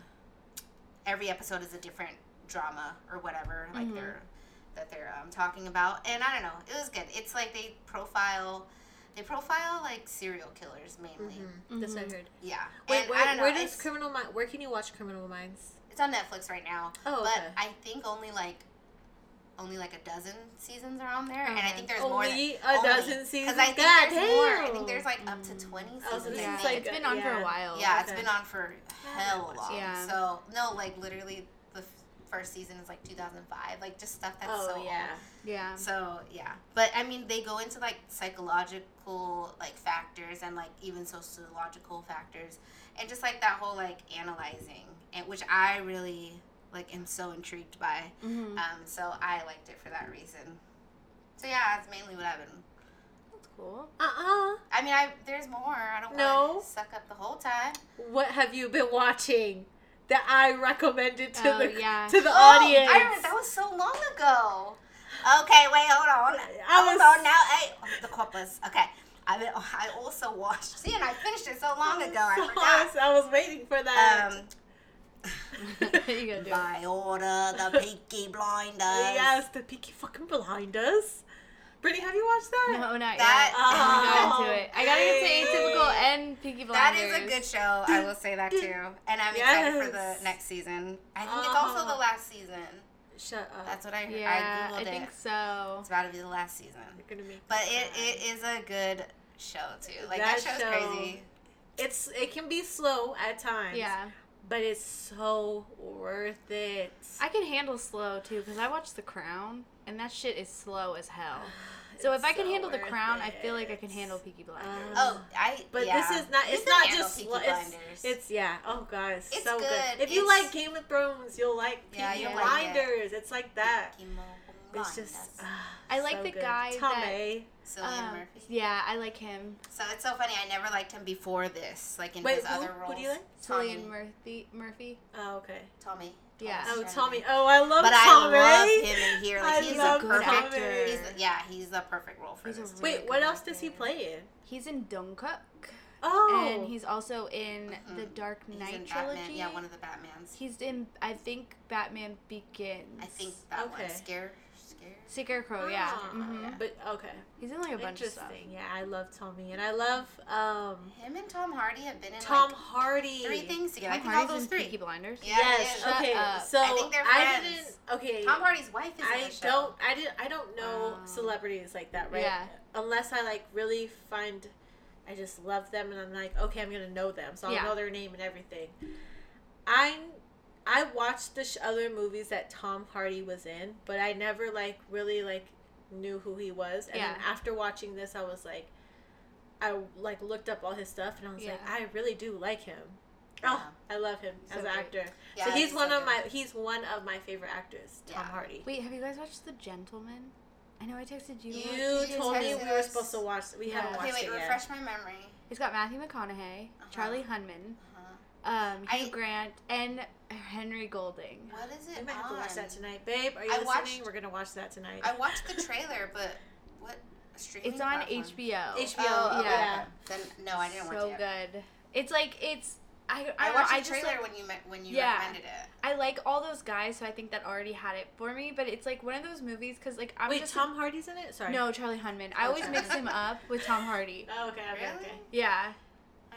Speaker 3: every episode is a different drama or whatever like
Speaker 2: Mhm.
Speaker 3: they're that they're um, talking about, and I don't know, it was good. It's like they profile they profile like serial killers mainly.
Speaker 1: Mm-hmm. That's what I heard.
Speaker 3: Yeah.
Speaker 1: Wait,
Speaker 3: and
Speaker 1: where,
Speaker 3: I don't know.
Speaker 1: where does
Speaker 3: it's,
Speaker 1: Criminal Minds? Where can you watch Criminal Minds?
Speaker 3: it's on Netflix right now,
Speaker 1: Oh,
Speaker 3: but
Speaker 1: okay.
Speaker 3: I think only like only like a dozen seasons are on there, and I think there's more. Than,
Speaker 1: Only a
Speaker 3: only.
Speaker 1: dozen seasons.
Speaker 3: Because I think
Speaker 1: God
Speaker 3: there's more. I think there's like up to
Speaker 2: twenty
Speaker 3: twenty
Speaker 1: Oh,
Speaker 3: seasons.
Speaker 1: so this
Speaker 3: I
Speaker 2: Yeah,
Speaker 1: is like
Speaker 2: it's
Speaker 1: a-
Speaker 2: been on for a while.
Speaker 3: yeah, it's been on for hell long.
Speaker 2: Yeah.
Speaker 3: So no, like literally the f- first season is like 2005. Like just stuff that's
Speaker 1: Oh
Speaker 3: so
Speaker 1: yeah.
Speaker 2: Yeah.
Speaker 3: So yeah, but I mean, they go into like psychological like factors and like even sociological factors, and just like that whole like analyzing, and which I really like am so intrigued by.
Speaker 2: Mhm.
Speaker 3: Um, so I liked it for that reason. So yeah, that's mainly what I've been.
Speaker 2: That's cool.
Speaker 1: Uh uh
Speaker 3: I mean, I there's more. I don't
Speaker 1: No.
Speaker 3: want to suck up the whole time.
Speaker 1: What have you been watching that I recommended to
Speaker 2: Oh,
Speaker 1: the
Speaker 2: yeah.
Speaker 1: to the
Speaker 3: Oh,
Speaker 1: audience?
Speaker 3: I that was so long ago. Okay, wait, hold on.
Speaker 1: I
Speaker 3: hold
Speaker 1: was-
Speaker 3: on now. Hey, the corpus. Okay. I mean, I also watched. See, and I finished it so *laughs* long ago. I
Speaker 1: So
Speaker 3: forgot.
Speaker 1: I was, waiting for that.
Speaker 3: Um, *laughs* *laughs*
Speaker 2: you gotta do.
Speaker 3: By order, the Peaky Blinders.
Speaker 1: yes, the Peaky fucking Blinders. Brittany, have you watched that?
Speaker 2: No, not
Speaker 3: That-
Speaker 2: yet. I
Speaker 1: Oh,
Speaker 2: got into it. I got into
Speaker 1: baby.
Speaker 2: Atypical and Peaky
Speaker 3: That
Speaker 2: Blinders.
Speaker 3: That is a good show. I will say that too. And I'm excited for the next season. I think it's also the oh. last season.
Speaker 1: Shut up.
Speaker 3: That's what I heard.
Speaker 2: Yeah,
Speaker 3: I
Speaker 2: I,
Speaker 3: googled
Speaker 2: think
Speaker 3: it.
Speaker 2: so.
Speaker 3: It's about to be the last season.
Speaker 1: You're gonna make
Speaker 3: But it, it is a good show too. Like that,
Speaker 1: That
Speaker 3: show's
Speaker 1: show-
Speaker 3: crazy.
Speaker 1: It's it can be slow at times.
Speaker 2: Yeah.
Speaker 1: But it's so worth it.
Speaker 2: I can handle slow too because I watch The Crown and that shit is slow as hell. *sighs* So if I can
Speaker 1: so
Speaker 2: handle The
Speaker 1: worth
Speaker 2: Crown, I feel like I can handle Peaky Blinders.
Speaker 1: Um,
Speaker 3: Oh, I.
Speaker 1: But
Speaker 3: yeah.
Speaker 1: this is not.
Speaker 3: You
Speaker 1: It's
Speaker 3: can
Speaker 1: not just.
Speaker 3: Peaky
Speaker 1: Sl- it's,
Speaker 3: Blinders.
Speaker 1: it's yeah. Oh god,
Speaker 3: It's
Speaker 1: so good.
Speaker 3: good.
Speaker 1: If you like Game of Thrones, you'll like
Speaker 3: Yeah,
Speaker 1: Peaky
Speaker 3: you'll like it.
Speaker 1: Blinders. It's like that.
Speaker 3: Peaky
Speaker 1: It's just. ah,
Speaker 2: I like
Speaker 1: so
Speaker 2: the
Speaker 1: good.
Speaker 2: guy
Speaker 1: Tommy.
Speaker 3: Cillian
Speaker 2: Um,
Speaker 3: Murphy.
Speaker 2: Yeah, I like him.
Speaker 3: So it's so funny. I never liked him before this. Like in
Speaker 1: Wait,
Speaker 3: his
Speaker 1: who,
Speaker 3: other roles.
Speaker 1: who do you like?
Speaker 3: Tommy.
Speaker 2: Cillian Murphy. Murphy.
Speaker 1: Oh, okay.
Speaker 3: Tommy.
Speaker 2: Yeah.
Speaker 1: Oh, Tommy. Oh, I love
Speaker 3: But
Speaker 1: Tommy.
Speaker 3: I love him in here. Like
Speaker 1: I
Speaker 3: he's
Speaker 1: love
Speaker 3: a perfect.
Speaker 2: Tommy.
Speaker 3: He's the, yeah, he's the perfect role for
Speaker 2: He's
Speaker 3: this.
Speaker 2: really
Speaker 1: Wait, what else does he play in?
Speaker 2: He's in Dunkirk.
Speaker 1: Oh,
Speaker 2: And he's also in the
Speaker 3: Mhm.
Speaker 2: Dark
Speaker 3: He's
Speaker 2: Knight
Speaker 3: in
Speaker 2: trilogy.
Speaker 3: Batman. Yeah, one of the Batmans.
Speaker 2: He's in, I think, Batman Begins.
Speaker 3: I think that
Speaker 1: Okay.
Speaker 3: one. Scare. Scare.
Speaker 2: Scarecrow, yeah.
Speaker 1: Ah,
Speaker 2: hmm
Speaker 1: But okay,
Speaker 2: He's in like a bunch of stuff.
Speaker 1: interesting. Yeah, I love Tommy, and I love um
Speaker 3: Him and Tom Hardy have been in
Speaker 1: Tom
Speaker 3: like
Speaker 1: Hardy.
Speaker 3: three things together. I
Speaker 2: Tom
Speaker 3: think all those three.
Speaker 2: Peaky Blinders.
Speaker 3: Yeah,
Speaker 1: yes.
Speaker 3: yeah.
Speaker 1: Okay.
Speaker 2: Shut up.
Speaker 1: So
Speaker 3: I think they're
Speaker 1: I didn't. Okay.
Speaker 3: Tom Hardy's wife is in
Speaker 1: I
Speaker 3: the show.
Speaker 1: don't. I didn't. I don't know
Speaker 2: Oh.
Speaker 1: celebrities like that, right?
Speaker 2: Yeah.
Speaker 1: Unless I like really find, I just love them, and I'm like, okay, I'm gonna know them, so I'll
Speaker 2: Yeah.
Speaker 1: know their name and everything. I, I watched the sh- other movies that Tom Hardy was in, but I never like really like knew who he was. And then after watching this, I was like, I like looked up all his stuff, and I was like, I really do like him.
Speaker 3: Yeah.
Speaker 1: Oh, I love him
Speaker 2: So
Speaker 1: as an actor.
Speaker 3: Yeah,
Speaker 1: so he's
Speaker 3: he's
Speaker 1: one
Speaker 3: so
Speaker 1: of
Speaker 3: good.
Speaker 1: my he's one of my favorite actors, Tom
Speaker 3: Yeah.
Speaker 1: Hardy.
Speaker 2: Wait, have you guys watched The Gentlemen? I know I texted you.
Speaker 3: You-
Speaker 1: You
Speaker 3: you
Speaker 1: told me we were supposed to watch. We
Speaker 2: Yeah.
Speaker 1: haven't
Speaker 3: Okay,
Speaker 1: watched
Speaker 3: wait.
Speaker 1: it yet.
Speaker 3: Refresh my memory.
Speaker 2: It's got Matthew McConaughey,
Speaker 3: Uh-huh.
Speaker 2: Charlie Hunnam,
Speaker 3: Uh-huh.
Speaker 2: Um, Hugh
Speaker 3: I-
Speaker 2: Grant, and Henry Golding.
Speaker 3: What is
Speaker 1: We
Speaker 3: it
Speaker 1: might have to watch that tonight, babe. Are you
Speaker 3: I
Speaker 1: listening?
Speaker 3: watched-
Speaker 1: We're gonna watch that tonight.
Speaker 3: I watched the trailer, but what streaming?
Speaker 2: It's on
Speaker 3: platform?
Speaker 2: HBO.
Speaker 1: HBO.
Speaker 3: Oh, okay.
Speaker 2: Yeah.
Speaker 3: Then no, I didn't
Speaker 2: so
Speaker 3: watch it. yet.
Speaker 2: good. It's like it's. I, I,
Speaker 3: I
Speaker 2: don't know,
Speaker 3: watched
Speaker 2: I
Speaker 3: the
Speaker 2: just
Speaker 3: trailer
Speaker 2: like,
Speaker 3: when you when you
Speaker 2: Yeah.
Speaker 3: recommended it.
Speaker 2: I like all those guys, so I think that already had it for me. But it's like one of those movies because like I'm
Speaker 1: Wait,
Speaker 2: just
Speaker 1: Tom Hardy's in it? Sorry.
Speaker 2: no Charlie Hunnam. I
Speaker 3: Oh,
Speaker 2: always
Speaker 3: Charlie.
Speaker 2: mix him up with Tom Hardy.
Speaker 1: Oh, okay, okay,
Speaker 3: Really?
Speaker 2: Yeah,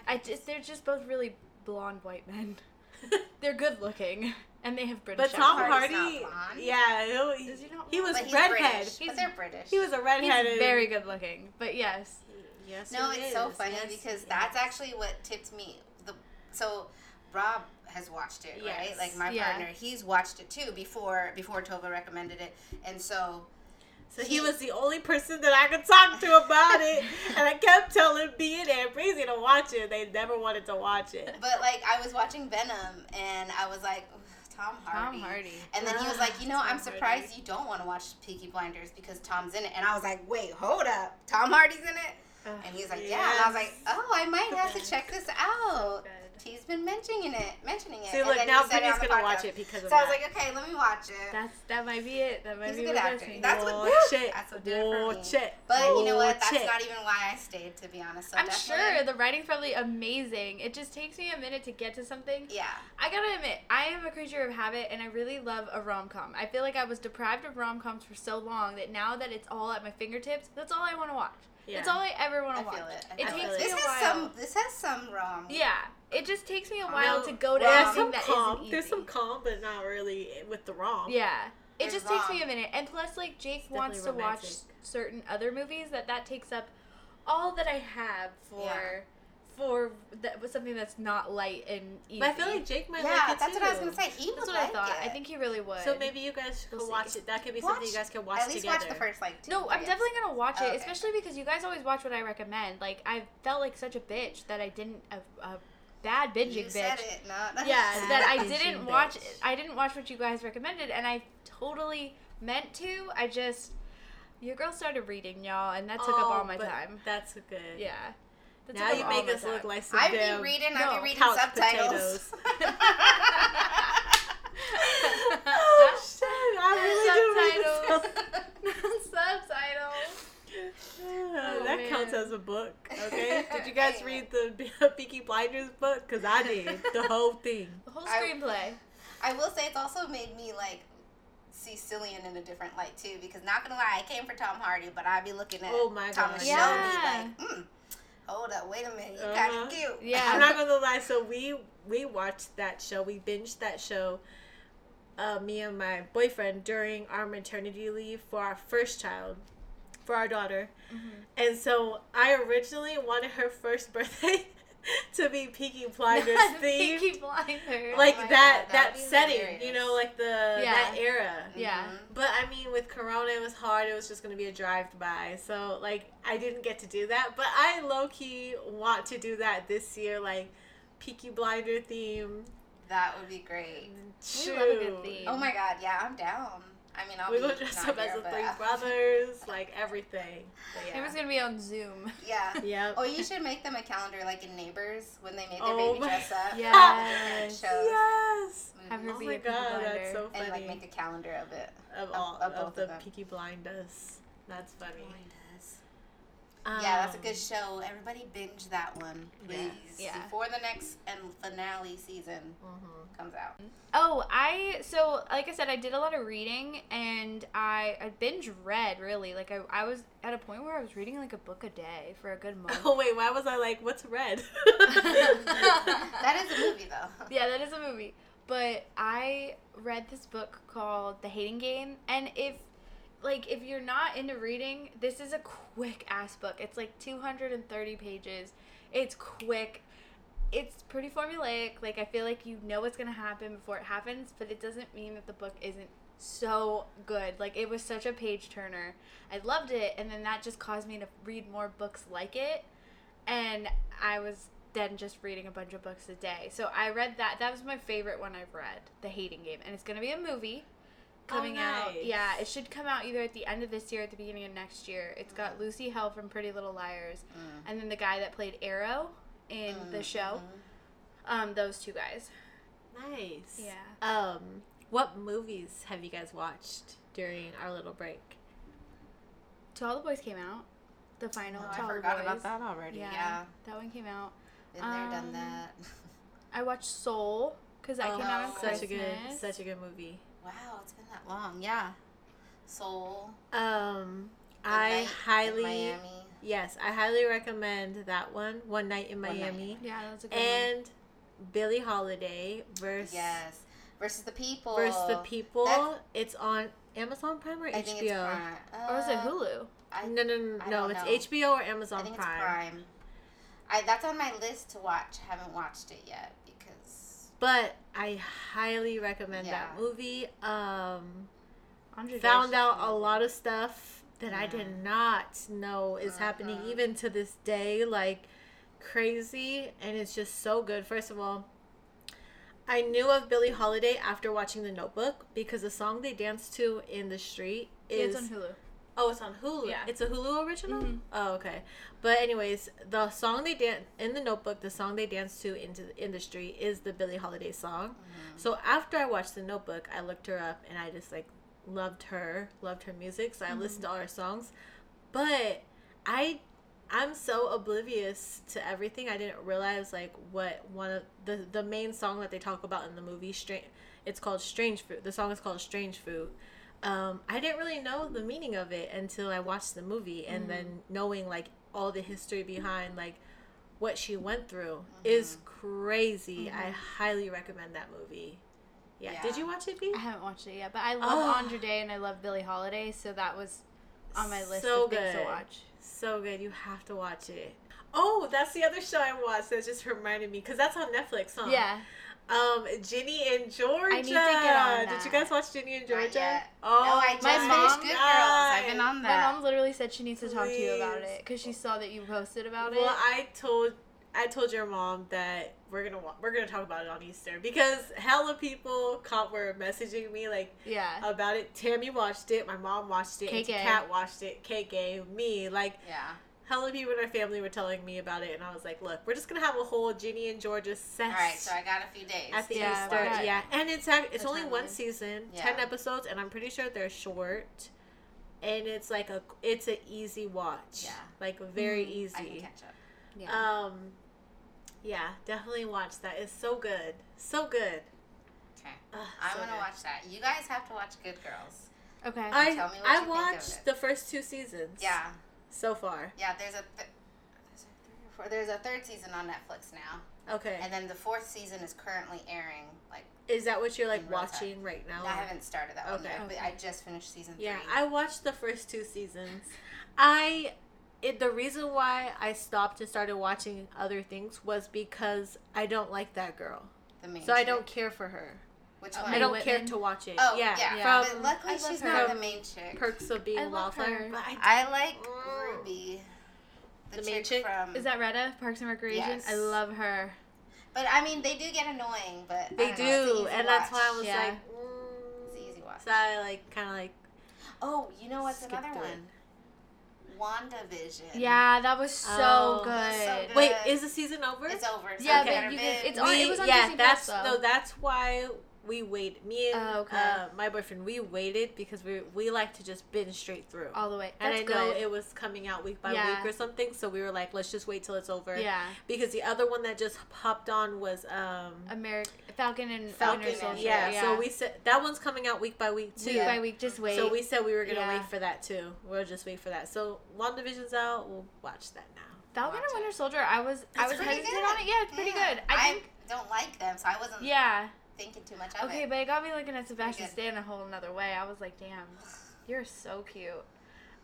Speaker 2: I
Speaker 3: Okay.
Speaker 2: just they're just both really blonde white men. *laughs* They're good looking and they have British.
Speaker 1: but Tom
Speaker 3: Hardy's
Speaker 1: Hardy,
Speaker 3: not blonde.
Speaker 1: yeah, he,
Speaker 2: Is he not
Speaker 1: he was
Speaker 3: But he's
Speaker 1: redhead.
Speaker 3: British.
Speaker 2: He's-
Speaker 3: but they're British.
Speaker 1: He was a redhead.
Speaker 2: He's
Speaker 1: redheaded.
Speaker 2: very good looking, but yes.
Speaker 1: Yes,
Speaker 3: No,
Speaker 1: he
Speaker 3: it's so
Speaker 1: is.
Speaker 3: funny
Speaker 1: Yes,
Speaker 3: because
Speaker 1: yes.
Speaker 3: that's actually what tipped me. The so Rob has watched it, right? Like my
Speaker 2: Yeah.
Speaker 3: partner, he's watched it too before before Tova recommended it, and so
Speaker 1: So he was the only person that I could talk to about it, and I kept telling B and Aunt Breezy to watch it. They never wanted to watch it.
Speaker 3: But like I was watching Venom, and I was like, Tom Hardy.
Speaker 2: Tom Hardy.
Speaker 3: And then he was
Speaker 1: Ah,
Speaker 3: like, you know, I'm surprised
Speaker 1: Hardy.
Speaker 3: you don't want to watch Peaky Blinders because Tom's in it. And I was like, wait, hold up, Tom Hardy's in it. And he was like, yeah. And I was like, oh, I might have to check this out.
Speaker 1: Good.
Speaker 3: He's been mentioning it, mentioning it.
Speaker 1: See, look, now
Speaker 3: he said it
Speaker 1: Brittany's gonna watch it because of that.
Speaker 3: So I was like, okay, let me watch it.
Speaker 2: That's that might be it. That might
Speaker 3: He's a
Speaker 2: be
Speaker 3: good
Speaker 2: what
Speaker 3: actor. That's what-
Speaker 1: Watch *laughs* it.
Speaker 3: That's what did it for me.
Speaker 1: It.
Speaker 3: But you know what? That's not even why I stayed, to be honest. So
Speaker 2: I'm
Speaker 3: definitely-
Speaker 2: sure the writing's probably amazing. It just takes me a minute to get to something.
Speaker 3: Yeah.
Speaker 2: I gotta admit, I am a creature of habit, and I really love a rom com. I feel like I was deprived of rom coms for so long that now that it's all at my fingertips, that's all I want to watch.
Speaker 1: Yeah.
Speaker 2: That's all I ever want to watch.
Speaker 3: feel it. I
Speaker 2: It
Speaker 3: feel
Speaker 2: takes
Speaker 1: it.
Speaker 2: me
Speaker 3: This
Speaker 2: a
Speaker 3: has
Speaker 2: while.
Speaker 3: some. This has some rom.
Speaker 2: Yeah, it just takes me a while
Speaker 1: No,
Speaker 2: to go to
Speaker 1: there's
Speaker 2: something
Speaker 1: some
Speaker 2: that
Speaker 1: calm.
Speaker 2: not easy.
Speaker 1: There's some calm, but not really with the wrong.
Speaker 2: Yeah. It
Speaker 3: There's
Speaker 2: just takes me a minute, and plus, like Jake
Speaker 1: It's
Speaker 2: wants to
Speaker 1: definitely
Speaker 2: watch certain other movies that that takes up all that I have for
Speaker 3: Yeah.
Speaker 2: For that was something that's not light and easy.
Speaker 1: But I feel like Jake might
Speaker 3: Yeah,
Speaker 1: like it
Speaker 3: that's
Speaker 1: too.
Speaker 3: what I was gonna say. He
Speaker 2: that's
Speaker 3: would
Speaker 2: what I
Speaker 3: like
Speaker 2: thought.
Speaker 3: it.
Speaker 2: I think he really would.
Speaker 1: So maybe you guys
Speaker 2: We'll
Speaker 1: could
Speaker 2: see.
Speaker 1: watch it. That could be something you guys could watch
Speaker 3: At least
Speaker 1: together.
Speaker 3: watch the first like two.
Speaker 2: No, I'm definitely gonna watch it,
Speaker 3: Okay.
Speaker 2: especially because you guys always watch what I recommend. Like I felt like such a bitch that I didn't a, a bad binging
Speaker 3: You
Speaker 2: bitch.
Speaker 3: said it. No, no.
Speaker 2: Yeah, that I didn't
Speaker 1: bitch.
Speaker 2: watch. I didn't watch what you guys recommended, and I totally meant to. I just your girl started reading y'all, and that took up oh, all
Speaker 1: Oh,
Speaker 2: my
Speaker 1: but
Speaker 2: time.
Speaker 1: That's good.
Speaker 2: Yeah. That
Speaker 1: Now you make
Speaker 2: my
Speaker 1: us look like some
Speaker 3: I've
Speaker 1: damn
Speaker 3: be reading.
Speaker 2: I've
Speaker 3: been reading subtitles. *laughs* *laughs*
Speaker 1: oh shit! I really
Speaker 2: Subtitles. *laughs* Subtitles.
Speaker 1: Uh,
Speaker 2: Oh,
Speaker 1: that counts as a book. Okay. Did you guys read the Peaky Blinders book? Cause I did the whole thing.
Speaker 2: The whole screenplay.
Speaker 3: I will say it's also made me like see Cillian in a different light too. Because not gonna lie, I came for Tom Hardy, but I'd be looking at
Speaker 1: Oh my
Speaker 3: Thomas
Speaker 1: gosh.
Speaker 3: Shelby
Speaker 2: Yeah.
Speaker 3: like, mm, hold up, wait a minute, you
Speaker 1: Uh-huh.
Speaker 3: kind of cute.
Speaker 2: Yeah. *laughs*
Speaker 1: I'm not gonna lie. So we we watched that show. We binged that show. Uh, me and my boyfriend during our maternity leave for our first child, for our daughter, and so I originally wanted her first *laughs* birthday *laughs* to be Peaky *laughs* Blinders themed,
Speaker 2: Peaky Blinders.
Speaker 1: like
Speaker 3: Oh
Speaker 1: that
Speaker 3: God,
Speaker 1: that
Speaker 3: that'd
Speaker 1: setting,
Speaker 3: hilarious.
Speaker 1: you know, like the
Speaker 2: Yeah.
Speaker 1: that era.
Speaker 2: Yeah.
Speaker 3: Mhm.
Speaker 1: But I mean, with Corona, it was hard. It was just gonna be a drive by, so like I didn't get to do that. But I low key want to do that this year, like Peaky Blinder theme.
Speaker 3: That would be great.
Speaker 2: We love a good theme.
Speaker 3: Oh my god, yeah, I'm down. I mean, I'll
Speaker 1: We
Speaker 3: be
Speaker 1: will dress
Speaker 3: not
Speaker 1: up as the three brothers, like everything. But
Speaker 2: It was gonna be on Zoom.
Speaker 3: Yeah. *laughs*
Speaker 1: Yep.
Speaker 3: Oh, you should make them a calendar like in Neighbors when they made their
Speaker 1: Oh
Speaker 3: baby dress up. *laughs*
Speaker 2: Yes.
Speaker 1: Yes. Mm-hmm.
Speaker 2: Have her
Speaker 1: Oh
Speaker 2: be
Speaker 1: my
Speaker 2: a
Speaker 1: god, that's so funny.
Speaker 3: And like make a calendar of it.
Speaker 1: of
Speaker 3: of-
Speaker 1: all
Speaker 3: of
Speaker 1: of,
Speaker 3: both of
Speaker 1: the
Speaker 3: them.
Speaker 1: Peaky Blinders. That's funny.
Speaker 3: Yeah, that's a
Speaker 1: Um,
Speaker 3: good show. Everybody binge that one, please.
Speaker 2: Yes. Yeah.
Speaker 3: Before the next and finale season
Speaker 1: mhm.
Speaker 3: comes out.
Speaker 2: Oh, I so like I said, I did a lot of reading and I I binge read really. Like I, I was at a point where I was reading like a book a day for a good *laughs* month.
Speaker 1: Oh wait, why was I like, what's red? *laughs*
Speaker 3: That is a movie though. *laughs*
Speaker 2: yeah, that is a movie. But I read this book called The Hating Game, and if like if you're not into reading, this is a quick ass book. It's like 230 pages. It's quick. It's pretty formulaic. Like I feel like you know what's gonna happen before it happens, but it doesn't mean that the book isn't so good. Like it was such a page turner. I loved it, and then that just caused me to read more books like it. And I was then just reading a bunch of books a day. So I read that. That was my favorite one I've read, The Hating Game, and it's gonna be a movie coming out.
Speaker 1: nice.
Speaker 2: Yeah, it should come out either at the end of this year or at the beginning of next year. It's got Lucy Hale from Pretty Little Liars,
Speaker 3: Mm.
Speaker 2: and then the guy that played Arrow in the
Speaker 3: Mm,
Speaker 2: show.
Speaker 3: mhm.
Speaker 2: Um, those two guys.
Speaker 1: Nice.
Speaker 2: Yeah.
Speaker 1: Um, what movies have you guys watched during our little break?
Speaker 2: To All the Boys came out. The final.
Speaker 3: Oh, I
Speaker 2: the
Speaker 3: forgot
Speaker 2: Boys.
Speaker 3: about that already.
Speaker 2: Yeah,
Speaker 3: Yeah.
Speaker 2: that one came out.
Speaker 3: Been there, done
Speaker 2: Um,
Speaker 3: that. *laughs*
Speaker 2: I watched Soul because that
Speaker 1: Oh,
Speaker 2: came out on
Speaker 3: such
Speaker 2: Christmas.
Speaker 1: a good, such a good movie.
Speaker 3: Wow, it's been that long. Yeah. Soul.
Speaker 1: Um, I highly,
Speaker 3: Miami.
Speaker 1: yes, I highly recommend that one. One Night in
Speaker 3: One Night.
Speaker 1: Miami,
Speaker 2: Yeah, that was a good one.
Speaker 1: and Billie Holiday versus
Speaker 3: Yes. Versus the people.
Speaker 1: versus the People.
Speaker 3: That-
Speaker 1: it's on Amazon Prime or
Speaker 3: I think it's
Speaker 1: HBO.
Speaker 3: Prime.
Speaker 2: Or is it
Speaker 3: Uh,
Speaker 2: Hulu?
Speaker 3: I,
Speaker 1: No, no, no, no. It's
Speaker 3: know.
Speaker 1: HBO or
Speaker 3: I
Speaker 1: Amazon
Speaker 3: think
Speaker 1: Prime.
Speaker 3: it's Prime. I that's on my list to watch. Haven't watched it yet because
Speaker 1: But I highly recommend that movie. Um, found out a lot of stuff that I did not know is happening
Speaker 3: Uh-huh.
Speaker 1: even to this day, like crazy, and it's just so good. First of all, I knew of Billie Holiday after watching The Notebook because the song they dance to in the street
Speaker 2: Yeah,
Speaker 1: is
Speaker 2: it's on Hulu.
Speaker 1: Oh, it's on Hulu.
Speaker 2: Yeah.
Speaker 1: It's a Hulu original.
Speaker 2: Mhm.
Speaker 1: Oh, okay. But anyways, the song they dance in the Notebook, the song they dance to into the industry is the Billie Holiday song. So after I watched the Notebook, I looked her up and I just like loved her, loved her music. So I listened to all her songs, but I I'm so oblivious to everything. I didn't realize like what one of the the main song that they talk about in the movie. Strange. It's called Strange Fruit. The song is called Strange Fruit. Um, I didn't really know the meaning of it until I watched the movie, and then mm. knowing like all the history behind like what she went through mm-hmm. is crazy. I mm-hmm. highly recommend that movie. Yeah. Did you watch it, B?
Speaker 2: I haven't watched it yet, but I love
Speaker 1: Oh.
Speaker 2: Andra Day and I love Billie Holiday, so that was on my list
Speaker 1: So
Speaker 2: of things to
Speaker 1: good.
Speaker 2: watch.
Speaker 1: So good. You have to watch it. Oh, that's the other show I watched that just *laughs* reminded me because that's on Netflix, huh?
Speaker 2: Yeah.
Speaker 1: Um, Ginny and Georgia.
Speaker 2: I need to get on that.
Speaker 1: Did you guys watch Ginny and Georgia? Oh,
Speaker 3: no, I just
Speaker 2: my
Speaker 3: finished
Speaker 2: mom-
Speaker 3: Good Girls. I've been on that.
Speaker 2: My mom literally said she needs to talk to you about it because she saw that you posted about
Speaker 1: Well,
Speaker 2: it.
Speaker 1: Well, I told I told your mom that we're gonna wa- we're gonna talk about it on Easter because hella people caught were messaging me like
Speaker 2: yeah.
Speaker 1: about it. Tammy watched it, my mom watched it,
Speaker 2: KK.
Speaker 1: Kat watched it, KK, me like
Speaker 3: yeah.
Speaker 1: Hella people in our family were telling me about it, and I was like, look, we're just gonna have a whole Ginny and Georgia set
Speaker 3: All right, so I got a few days.
Speaker 1: at the
Speaker 2: Yeah,
Speaker 1: Easter.
Speaker 2: okay.
Speaker 1: Yeah, and it's it's
Speaker 2: The
Speaker 1: only one
Speaker 2: timeline.
Speaker 1: season,
Speaker 3: Yeah.
Speaker 1: ten episodes, and I'm pretty sure they're short. And it's like a it's an easy watch.
Speaker 3: Yeah.
Speaker 1: like very
Speaker 2: Mm,
Speaker 3: I can
Speaker 1: easy.
Speaker 3: catch up.
Speaker 2: yeah.
Speaker 1: Um, yeah, definitely watch that. It's so good, so good.
Speaker 3: Okay.
Speaker 1: Ugh,
Speaker 3: I'm
Speaker 1: so
Speaker 3: gonna
Speaker 1: good.
Speaker 3: watch that. You guys have to watch Good Girls.
Speaker 2: Okay.
Speaker 1: I
Speaker 3: Tell me what
Speaker 1: I
Speaker 3: you think of
Speaker 1: watched
Speaker 3: it.
Speaker 1: the first two seasons.
Speaker 3: Yeah.
Speaker 1: So far.
Speaker 3: Yeah, there's a th- there's a three or four. There's a third season on Netflix now,
Speaker 1: Okay.
Speaker 3: and then the fourth season is currently airing. Like
Speaker 1: Is that what you're like
Speaker 3: In real time.
Speaker 1: watching right now?
Speaker 3: I haven't started that one
Speaker 1: Okay.
Speaker 3: yet, but
Speaker 2: Okay.
Speaker 3: I just finished season
Speaker 1: Yeah,
Speaker 3: three.
Speaker 1: I watched the first two seasons. I it, the reason why I stopped and started watching other things was because I don't like that girl.
Speaker 3: the main.
Speaker 1: So I don't care for her.
Speaker 3: Which
Speaker 2: Oh,
Speaker 3: one?
Speaker 1: I don't
Speaker 2: Whitman?
Speaker 1: care to watch it.
Speaker 3: Oh
Speaker 1: yeah,
Speaker 3: yeah,
Speaker 2: yeah.
Speaker 3: But luckily she's
Speaker 2: her.
Speaker 3: not the main chick.
Speaker 1: Perks of Being
Speaker 2: I
Speaker 1: a
Speaker 2: love
Speaker 1: Wallflower.
Speaker 2: her.
Speaker 1: But I,
Speaker 3: I like. Ruby, the,
Speaker 1: The
Speaker 3: chick,
Speaker 1: main chick?
Speaker 3: from.
Speaker 2: Is that Retta, Parks and Recreation?
Speaker 3: Yes.
Speaker 2: I love her.
Speaker 3: But I mean, they do get annoying. But
Speaker 1: they
Speaker 3: I don't
Speaker 1: do,
Speaker 3: know, it's an easy
Speaker 1: and that's why I was
Speaker 2: Yeah.
Speaker 1: like,
Speaker 3: It's an
Speaker 1: mm.
Speaker 3: easy watch.
Speaker 1: So I like kind of like
Speaker 3: Oh, you know what's
Speaker 1: skip
Speaker 3: another
Speaker 1: through it.
Speaker 3: one? WandaVision.
Speaker 2: Yeah, that was so
Speaker 1: Oh.
Speaker 2: good.
Speaker 3: So good.
Speaker 1: Wait, is the season over?
Speaker 3: It's over. So
Speaker 2: Yeah,
Speaker 3: it
Speaker 2: but you can- it's on- it was on
Speaker 1: yeah,
Speaker 2: Disney Plus,
Speaker 1: that's
Speaker 2: though.
Speaker 1: no, that's why we waited. Me and
Speaker 2: Oh, okay.
Speaker 1: uh, my boyfriend, we waited because we we like to just binge straight through.
Speaker 2: all the way.
Speaker 1: and
Speaker 2: That's
Speaker 1: I know
Speaker 2: good.
Speaker 1: it was coming out week by
Speaker 2: Yeah.
Speaker 1: week or something, so we were like, let's just wait till it's over.
Speaker 2: yeah,
Speaker 1: Because the other one that just popped on was um
Speaker 2: American Falcon and
Speaker 3: Falcon
Speaker 2: Winter Soldier.
Speaker 1: yeah, So we said that one's coming out week by week too.
Speaker 2: week by week, just wait.
Speaker 1: So we said we were gonna
Speaker 2: Yeah.
Speaker 1: wait for that too. We'll just wait for that. So WandaVision's out. We'll watch that now.
Speaker 2: Falcon
Speaker 3: Watch
Speaker 2: and
Speaker 3: it.
Speaker 2: Winter Soldier. I was I was hesitant
Speaker 3: good.
Speaker 2: on it. Yeah, it's pretty
Speaker 3: Yeah.
Speaker 2: good. I think.
Speaker 3: don't like them, so I wasn't
Speaker 2: yeah.
Speaker 3: Thinking too much of
Speaker 2: Okay,
Speaker 3: it.
Speaker 2: but it got me looking at Sebastian
Speaker 3: good.
Speaker 2: Stan a whole another way. I was like, damn, *sighs* you're so cute.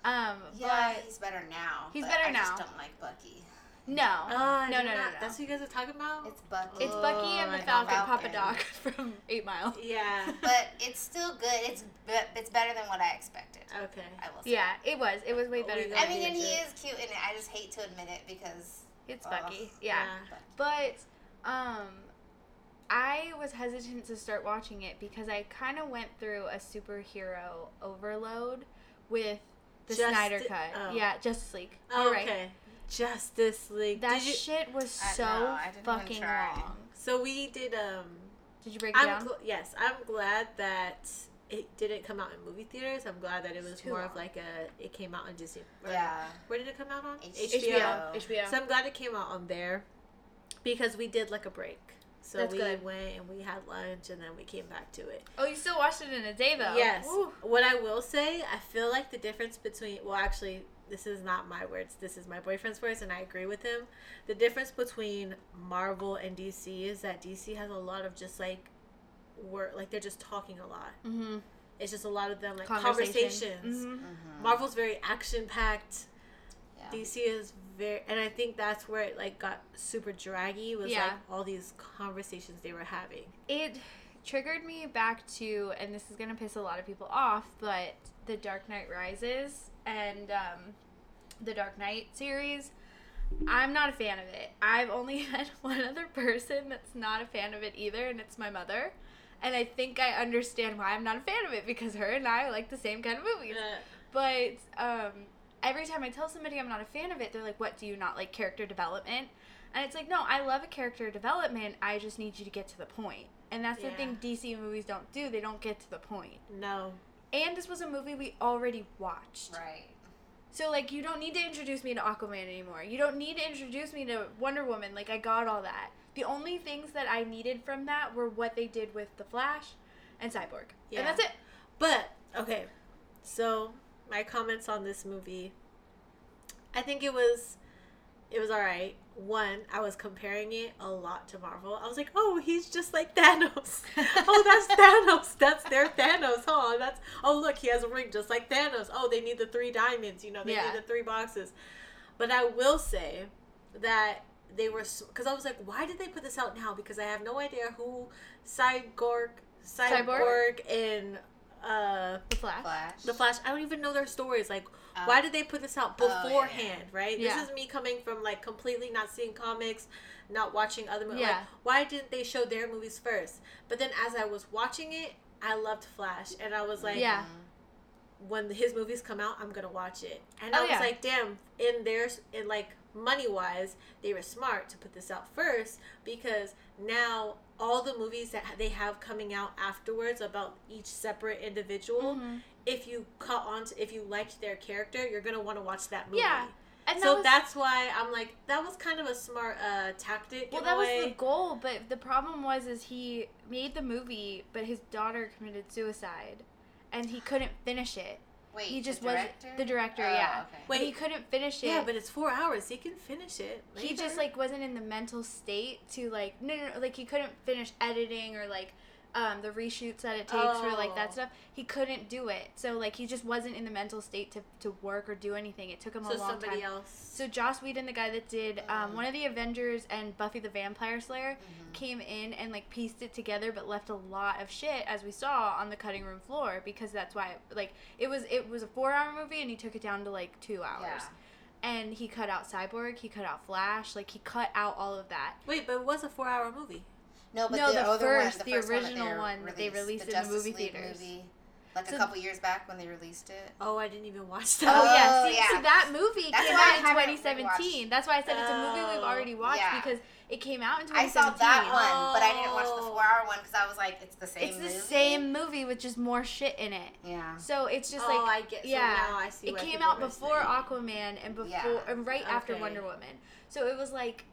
Speaker 2: Um,
Speaker 3: Yeah,
Speaker 2: but
Speaker 3: he's better now.
Speaker 2: He's
Speaker 3: but
Speaker 2: better
Speaker 3: I
Speaker 2: now.
Speaker 3: just don't like Bucky.
Speaker 2: no,
Speaker 1: Uh,
Speaker 2: no, no,
Speaker 1: you're
Speaker 2: no, no.
Speaker 1: That's what you guys are talking about.
Speaker 3: It's Bucky.
Speaker 2: It's Bucky and
Speaker 1: Oh,
Speaker 2: the
Speaker 1: I.
Speaker 2: Falcon, Papa
Speaker 3: Falcon.
Speaker 2: Doc from Eight Mile.
Speaker 1: yeah. *laughs*
Speaker 3: but it's still good. It's be- it's better than what I expected.
Speaker 1: okay.
Speaker 3: I will say.
Speaker 2: Yeah, it was. It was way
Speaker 1: Oh,
Speaker 2: better
Speaker 1: we
Speaker 2: than
Speaker 3: I mean, and he is cute, and I just hate to admit it because
Speaker 2: it's
Speaker 3: Ugh.
Speaker 2: Bucky. Yeah. But um I was hesitant to start watching it because I kind of went through a superhero overload with the
Speaker 1: Just-
Speaker 2: Snyder cut.
Speaker 1: oh.
Speaker 2: Yeah, Justice League.
Speaker 1: Oh,
Speaker 2: You're right.
Speaker 1: okay. Justice League.
Speaker 2: That
Speaker 1: you,
Speaker 2: shit was so
Speaker 3: no, I didn't even
Speaker 2: fucking
Speaker 3: try.
Speaker 2: long.
Speaker 1: so we did. Um,
Speaker 2: Did you break it
Speaker 1: I'm
Speaker 2: down?
Speaker 1: gl- yes. I'm glad that it didn't come out in movie theaters. I'm glad that it was
Speaker 2: too
Speaker 1: more
Speaker 2: long.
Speaker 1: of like a. It came out on Disney. or-
Speaker 3: yeah,
Speaker 1: Where did it come out on?
Speaker 3: HBO.
Speaker 2: HBO.
Speaker 1: So I'm glad it came out on there because we did like a break. So
Speaker 2: That's
Speaker 1: we
Speaker 2: good.
Speaker 1: went and we had lunch and then we came back to it.
Speaker 2: oh, you still watched it in a day though.
Speaker 1: Yes.
Speaker 2: Woo.
Speaker 1: What I will say, I feel like the difference between well, actually, this is not my words. This is my boyfriend's words, and I agree with him. The difference between Marvel and DC is that DC has a lot of just like work, like they're just talking a lot.
Speaker 2: Mhm.
Speaker 1: It's just a lot of them like
Speaker 2: Conversation.
Speaker 1: conversations.
Speaker 2: Mhm.
Speaker 3: Mhm.
Speaker 1: Marvel's very action packed.
Speaker 3: Yeah.
Speaker 1: DC is very, and I think that's where it like got super draggy. Was
Speaker 2: Yeah.
Speaker 1: like all these conversations they were having.
Speaker 2: It triggered me back to, and this is gonna piss a lot of people off, but the Dark Knight Rises and um, the Dark Knight series. I'm not a fan of it. I've only *laughs* had one other person that's not a fan of it either, and it's my mother. And I think I understand why I'm not a fan of it because her and I like the same kind of movies. But um, every time I tell somebody I'm not a fan of it, they're like, "What do you not like character development?" And it's like, no, I love a character development. I just need you to get to the point. And that's the thing DC movies don't do. They don't get to the point.
Speaker 1: no.
Speaker 2: And this was a movie we already watched.
Speaker 3: Right.
Speaker 2: So like you don't need to introduce me to Aquaman anymore. You don't need to introduce me to Wonder Woman. Like I got all that. The only things that I needed from that were what they did with the Flash and Cyborg.
Speaker 1: Yeah.
Speaker 2: And that's it.
Speaker 1: But okay, so my comments on this movie, I think it was, it was all right. One, I was comparing it a lot to Marvel. I was like, oh, he's just like Thanos. *laughs* oh, that's Thanos. That's their Thanos, huh? That's oh look, he has a ring just like Thanos. Oh, they need the three diamonds. You know, they
Speaker 2: Yeah.
Speaker 1: need the three boxes. But I will say that they were because I was like, why did they put this out now? Because I have no idea who Cyborg, Cyborg,
Speaker 2: Cyborg?
Speaker 1: and uh,
Speaker 2: The Flash.
Speaker 3: Flash.
Speaker 1: the Flash. I don't even know their stories. Like,
Speaker 3: Oh.
Speaker 1: why did they put this out
Speaker 3: Oh, yeah, yeah.
Speaker 1: beforehand? Right.
Speaker 2: Yeah.
Speaker 1: This is me coming from like completely not seeing comics, not watching other movies.
Speaker 2: Yeah.
Speaker 1: Like, why didn't they show their movies first? But then as I was watching it, I loved Flash, and I was like,
Speaker 2: Yeah.
Speaker 1: when his movies come out, I'm gonna watch it. And
Speaker 2: Oh,
Speaker 1: I was
Speaker 2: yeah.
Speaker 1: like, damn, in their in like money wise, they were smart to put this out first because now all the movies that they have coming out afterwards about each separate individual,
Speaker 2: Mhm.
Speaker 1: if you caught on to, if you liked their character, you're gonna want to watch that movie.
Speaker 2: Yeah. And that
Speaker 1: so
Speaker 2: was-
Speaker 1: that's why I'm like, that was kind of a smart uh, tactic.
Speaker 2: Well, that was the goal, but the problem was is he made the movie, but his daughter committed suicide, and he couldn't finish it.
Speaker 3: Wait,
Speaker 2: he just
Speaker 3: the
Speaker 2: was
Speaker 3: director?
Speaker 2: the director,
Speaker 3: Oh,
Speaker 2: yeah.
Speaker 3: Okay.
Speaker 2: But he couldn't finish it.
Speaker 1: Yeah, but it's four hours. He can finish it.
Speaker 2: he just like wasn't in the mental state to like no, no no like he couldn't finish editing or like um the reshoots that it takes for like that
Speaker 1: Oh.
Speaker 2: stuff. He couldn't do it. So like he just wasn't in the mental state to to work or do anything. It took him
Speaker 1: so
Speaker 2: a long
Speaker 1: somebody
Speaker 2: time.
Speaker 1: else.
Speaker 2: So Joss Whedon, the guy that did um,
Speaker 3: Mhm.
Speaker 2: one of the Avengers and Buffy the Vampire Slayer,
Speaker 3: Mhm.
Speaker 2: came in and like pieced it together, but left a lot of shit, as we saw on the cutting room floor, because that's why like it was it was a four hour movie and he took it down to like two hours,
Speaker 3: Yeah.
Speaker 2: and he cut out Cyborg, he cut out Flash, like he cut out all of that.
Speaker 1: Wait, but it was a four-hour movie.
Speaker 3: No, but
Speaker 2: No,
Speaker 3: the,
Speaker 2: the
Speaker 3: other
Speaker 2: first-
Speaker 3: one,
Speaker 2: the
Speaker 3: the, first
Speaker 2: original
Speaker 3: one
Speaker 2: one that they released in the movie
Speaker 3: League
Speaker 2: theaters.
Speaker 3: Movie, like
Speaker 2: So-
Speaker 3: a couple years back when they released it.
Speaker 1: Oh, I didn't even watch
Speaker 2: Oh,
Speaker 1: that.
Speaker 2: yeah,
Speaker 3: Oh,
Speaker 2: see,
Speaker 3: yeah.
Speaker 2: so that movie
Speaker 3: That's
Speaker 2: came out in
Speaker 3: haven't
Speaker 2: 2017. That's why I said it's a movie we've
Speaker 1: Oh,
Speaker 2: already watched
Speaker 3: yeah.
Speaker 2: because it came out in 2017.
Speaker 3: I saw that one, but I didn't watch the
Speaker 1: Oh.
Speaker 3: four-hour one because I was like, it's the same
Speaker 2: It's the
Speaker 3: movie.
Speaker 2: same movie with just more shit in it.
Speaker 3: Yeah.
Speaker 2: So it's just
Speaker 1: oh,
Speaker 2: like
Speaker 1: I get. So
Speaker 2: yeah,
Speaker 1: now I see.
Speaker 2: it came out before
Speaker 1: saying.
Speaker 2: Aquaman and before
Speaker 3: Yeah.
Speaker 2: and right after Wonder Woman. So it was like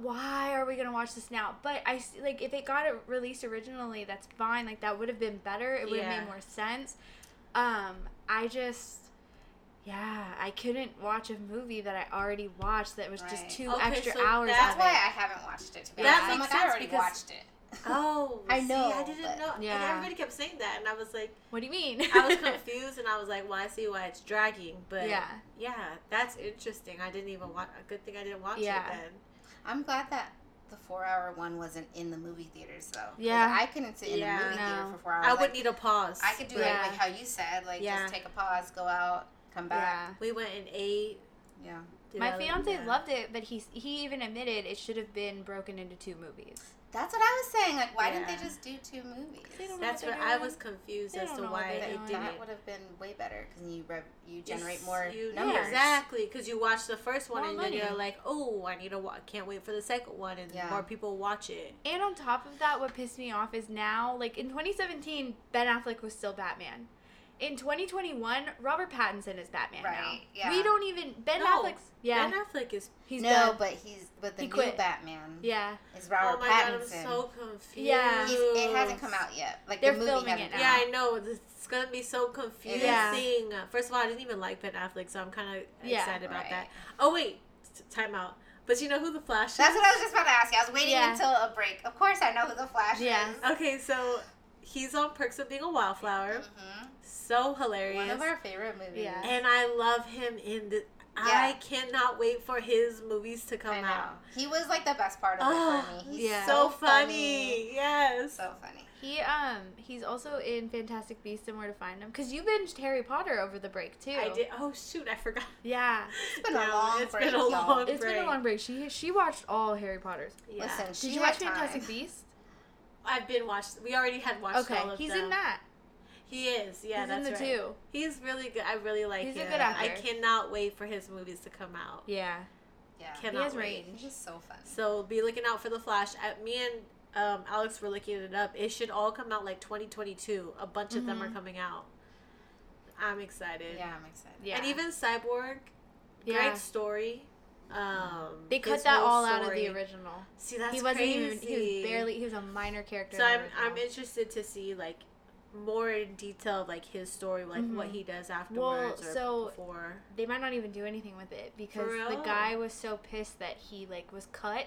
Speaker 2: why are we going to watch this now? But I s- like if it got it released originally, that's fine. Like that would have been better. It would have
Speaker 1: Yeah.
Speaker 2: made more sense. Um I just yeah, I couldn't watch a movie that I already watched that was just two
Speaker 1: Okay,
Speaker 2: extra
Speaker 1: so
Speaker 2: hours
Speaker 3: That's
Speaker 2: of
Speaker 3: why
Speaker 2: it.
Speaker 3: I haven't watched it. To be
Speaker 2: That
Speaker 3: honest. I'm
Speaker 1: makes
Speaker 3: like, I
Speaker 1: sense
Speaker 3: already
Speaker 1: because-
Speaker 3: watched it. *laughs*
Speaker 1: Oh,
Speaker 3: I
Speaker 1: see,
Speaker 3: know,
Speaker 1: I didn't
Speaker 3: but-
Speaker 1: know.
Speaker 2: Yeah.
Speaker 1: And everybody kept saying that, and I was like,
Speaker 2: What do you mean?
Speaker 1: I was *laughs* confused, and I was like, well, I see why it's dragging, but
Speaker 2: Yeah.
Speaker 1: yeah, that's interesting. I didn't even watch. A good thing I didn't watch
Speaker 2: Yeah.
Speaker 1: it then.
Speaker 3: I'm glad that the four-hour one wasn't in the movie theaters though.
Speaker 2: Yeah.
Speaker 3: I couldn't sit in
Speaker 1: Yeah.
Speaker 3: the movie theater for four hours.
Speaker 1: I would
Speaker 3: like,
Speaker 1: need a pause.
Speaker 3: I could do
Speaker 2: Yeah.
Speaker 3: it like how you said, like
Speaker 1: Yeah.
Speaker 3: just take a pause, go out, come back.
Speaker 2: yeah.
Speaker 3: back.
Speaker 1: We went and ate.
Speaker 3: Yeah.
Speaker 2: My
Speaker 1: developed-
Speaker 2: fiance
Speaker 1: yeah.
Speaker 2: loved it, but he he even admitted it should have been broken into two movies.
Speaker 3: That's what I was saying. Like, why didn't they just do two movies?
Speaker 2: They don't know
Speaker 1: That's
Speaker 2: what
Speaker 1: what
Speaker 2: they're
Speaker 1: I was confused
Speaker 2: They
Speaker 1: as to why
Speaker 2: they're
Speaker 1: it didn't.
Speaker 3: That would have been way better because you rev- you generate
Speaker 1: Yes,
Speaker 3: more
Speaker 1: you-
Speaker 3: numbers.
Speaker 1: Yeah, exactly, because you watch the first one
Speaker 2: More
Speaker 1: and then you're like, oh, I need to wa- can't wait for the second one, and
Speaker 3: Yeah.
Speaker 1: more people watch it.
Speaker 2: And on top of that, what pissed me off is now, like in 2017, Ben Affleck was still Batman. In 2021, Robert Pattinson is Batman now.
Speaker 3: Right, yeah.
Speaker 2: We don't even Ben
Speaker 1: No,
Speaker 2: Affleck's yeah.
Speaker 1: Ben Affleck is.
Speaker 2: he's
Speaker 3: no,
Speaker 2: done.
Speaker 3: but he's but the
Speaker 2: He
Speaker 3: new
Speaker 2: quit.
Speaker 3: Batman
Speaker 2: yeah.
Speaker 3: is Robert
Speaker 1: Oh
Speaker 3: Robert
Speaker 1: my god, I'm
Speaker 3: Pattinson.
Speaker 1: so confused.
Speaker 2: Yeah.
Speaker 3: He's, it hasn't come out yet. Like
Speaker 2: They're
Speaker 3: the movie
Speaker 2: filming
Speaker 3: hasn't
Speaker 2: it
Speaker 3: come
Speaker 1: Yeah,
Speaker 3: out.
Speaker 1: I know. It's gonna be so confusing.
Speaker 2: Yeah.
Speaker 1: First of all, I didn't even like Ben Affleck, so I'm kind of
Speaker 2: Yeah.
Speaker 1: excited about
Speaker 3: Right.
Speaker 1: that. Oh wait, t- time out. But you know who the Flash is?
Speaker 3: That's what I was just about to ask you. I was waiting
Speaker 2: Yeah.
Speaker 3: until a break. Of course, I know who the Flash
Speaker 2: Yeah.
Speaker 3: is.
Speaker 1: Okay, so he's on Perks of Being a Wallflower.
Speaker 3: hmm
Speaker 1: So hilarious.
Speaker 3: One of our favorite movies.
Speaker 2: Yeah.
Speaker 1: and I love him in the. Yeah. I cannot wait for his movies to come
Speaker 3: I know.
Speaker 1: out.
Speaker 3: He was like the best part of
Speaker 1: Oh,
Speaker 3: it for me. He's
Speaker 2: yeah.
Speaker 1: So funny. Yes.
Speaker 3: So funny.
Speaker 2: He um he's also in Fantastic Beasts and Where to Find Them because you binged Harry Potter over the break too.
Speaker 1: I did. Oh shoot, I forgot.
Speaker 2: Yeah,
Speaker 3: It's been a
Speaker 1: Yeah,
Speaker 3: long
Speaker 1: it's
Speaker 3: break,
Speaker 1: been a
Speaker 3: y'all.
Speaker 1: long-
Speaker 2: it's been a long break. She she watched all Harry Potter's.
Speaker 1: Yeah.
Speaker 3: Listen,
Speaker 2: Did you
Speaker 3: had
Speaker 2: watch Fantastic. Beasts?
Speaker 1: I've been watched. We already had watched
Speaker 2: Okay,
Speaker 1: all of
Speaker 2: he's
Speaker 1: them.
Speaker 2: in that.
Speaker 1: He is. Yeah,
Speaker 2: he's
Speaker 1: that's
Speaker 2: in the
Speaker 1: right.
Speaker 2: two.
Speaker 1: He's really good. I really like
Speaker 2: He's a
Speaker 1: him.
Speaker 2: good actor.
Speaker 1: I cannot wait for his movies to come out.
Speaker 2: Yeah,
Speaker 3: Yeah.
Speaker 1: Cannot
Speaker 2: he has
Speaker 1: wait.
Speaker 2: range.
Speaker 3: He's just so fun.
Speaker 1: So be looking out for the Flash. At me and um, Alex were looking it up. It should all come out like 2022. A bunch of them are
Speaker 2: Mhm.
Speaker 1: coming out. I'm excited.
Speaker 3: Yeah, I'm excited.
Speaker 2: Yeah.
Speaker 1: And even Cyborg,
Speaker 2: Yeah.
Speaker 1: great story. Um,
Speaker 2: They cut that
Speaker 1: whole
Speaker 2: all out of the original.
Speaker 1: See, that's
Speaker 2: he wasn't
Speaker 1: crazy.
Speaker 2: even. He was barely. He was a minor character.
Speaker 1: So I'm I'm interested to see like more in detail like his story, like what
Speaker 2: Mhm.
Speaker 1: he does afterwards or
Speaker 2: so-
Speaker 1: before.
Speaker 2: They might not even do anything with it because the guy was so pissed that he like was cut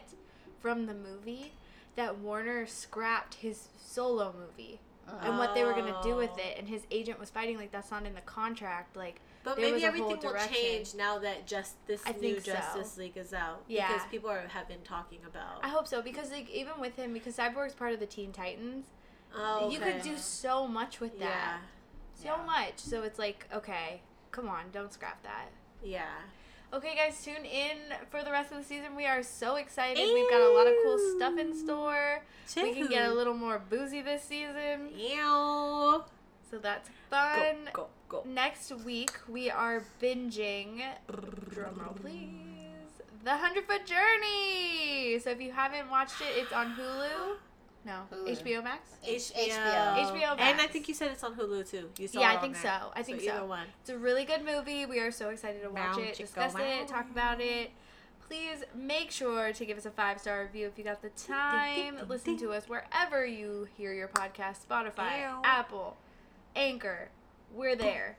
Speaker 2: from the movie that Warner scrapped his solo movie and what they were gonna do with
Speaker 1: Oh.
Speaker 2: it, and his agent was fighting like that's not in the contract. Like
Speaker 1: But
Speaker 2: There was
Speaker 1: maybe everything will change now that just this
Speaker 2: I
Speaker 1: new
Speaker 2: think so.
Speaker 1: Justice League is out.
Speaker 2: Yeah.
Speaker 1: Because people are have been talking about.
Speaker 2: I hope so because like even with him because Cyborg's part of the Teen Titans,
Speaker 1: oh,
Speaker 2: you could do so much with
Speaker 1: Yeah.
Speaker 2: that, so
Speaker 3: Yeah.
Speaker 2: much. So it's like okay, come on, don't scrap that.
Speaker 1: Yeah.
Speaker 2: Okay, guys, tune in for the rest of the season. We are so excited. We've got a lot of cool stuff in store. We can get a little more boozy this season.
Speaker 1: Ew.
Speaker 2: So that's fun.
Speaker 1: Go, go, go.
Speaker 2: Next week, we are binging, drumroll please, The Hundred Foot Journey. So if you haven't watched it, it's on Hulu. No.
Speaker 3: Hulu.
Speaker 2: HBO Max?
Speaker 3: H-
Speaker 1: HBO.
Speaker 2: HBO
Speaker 1: And I think you said it's on Hulu too. You saw
Speaker 2: Yeah,
Speaker 1: it
Speaker 2: I think
Speaker 1: there.
Speaker 2: so. I think so.
Speaker 1: Either one.
Speaker 2: It's a really good movie. We are so excited to watch
Speaker 1: Wow,
Speaker 2: it, discuss
Speaker 1: wow.
Speaker 2: it, talk about it. Please make sure to give us a five star review if you got the time.
Speaker 1: ding,
Speaker 2: Listen to us wherever you hear your podcast Spotify,
Speaker 1: Ew.
Speaker 2: Apple, Anchor. We're there.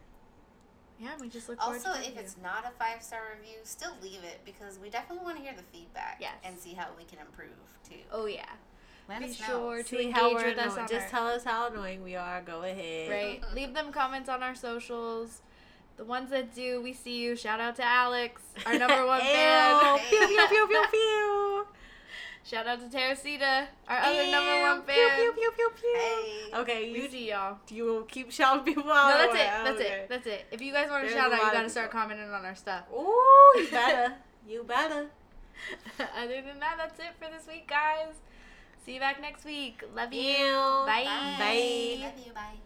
Speaker 2: Yeah, we just look forward
Speaker 3: Also,
Speaker 2: to talking
Speaker 3: if
Speaker 2: to
Speaker 3: it's not a five star review, still leave it because we definitely want to hear the feedback
Speaker 2: Yes.
Speaker 3: and see how we can improve too.
Speaker 2: Oh, yeah.
Speaker 3: Let
Speaker 2: Be
Speaker 3: us know.
Speaker 2: sure to
Speaker 1: See how
Speaker 2: engage
Speaker 1: we're
Speaker 2: with us
Speaker 1: annoying.
Speaker 2: on
Speaker 1: Just
Speaker 2: our-
Speaker 1: tell us how annoying we are. Go ahead.
Speaker 2: Right. *laughs* Leave them comments on our socials. The ones that do, we see you. Shout out to Alex, our number one *laughs* fan.
Speaker 1: Pew pew pew *laughs* pew pew.
Speaker 2: Shout out to Teresita, our other number one fan.
Speaker 1: pew pew pew pew. pew.
Speaker 3: Hey.
Speaker 1: Okay,
Speaker 2: We
Speaker 1: you
Speaker 2: see y'all.
Speaker 1: you will keep shouting people out.
Speaker 2: No, that's it. That's
Speaker 1: Okay.
Speaker 2: it. That's it. If you guys want to shout out, you gotta start
Speaker 1: people.
Speaker 2: commenting on our stuff.
Speaker 1: Ooh, you better. you better.
Speaker 2: Other than that, that's it for this week, guys. See you back next week. Love you.
Speaker 1: Ew.
Speaker 2: Bye.
Speaker 3: Bye.
Speaker 1: Bye.
Speaker 3: Love you. Bye.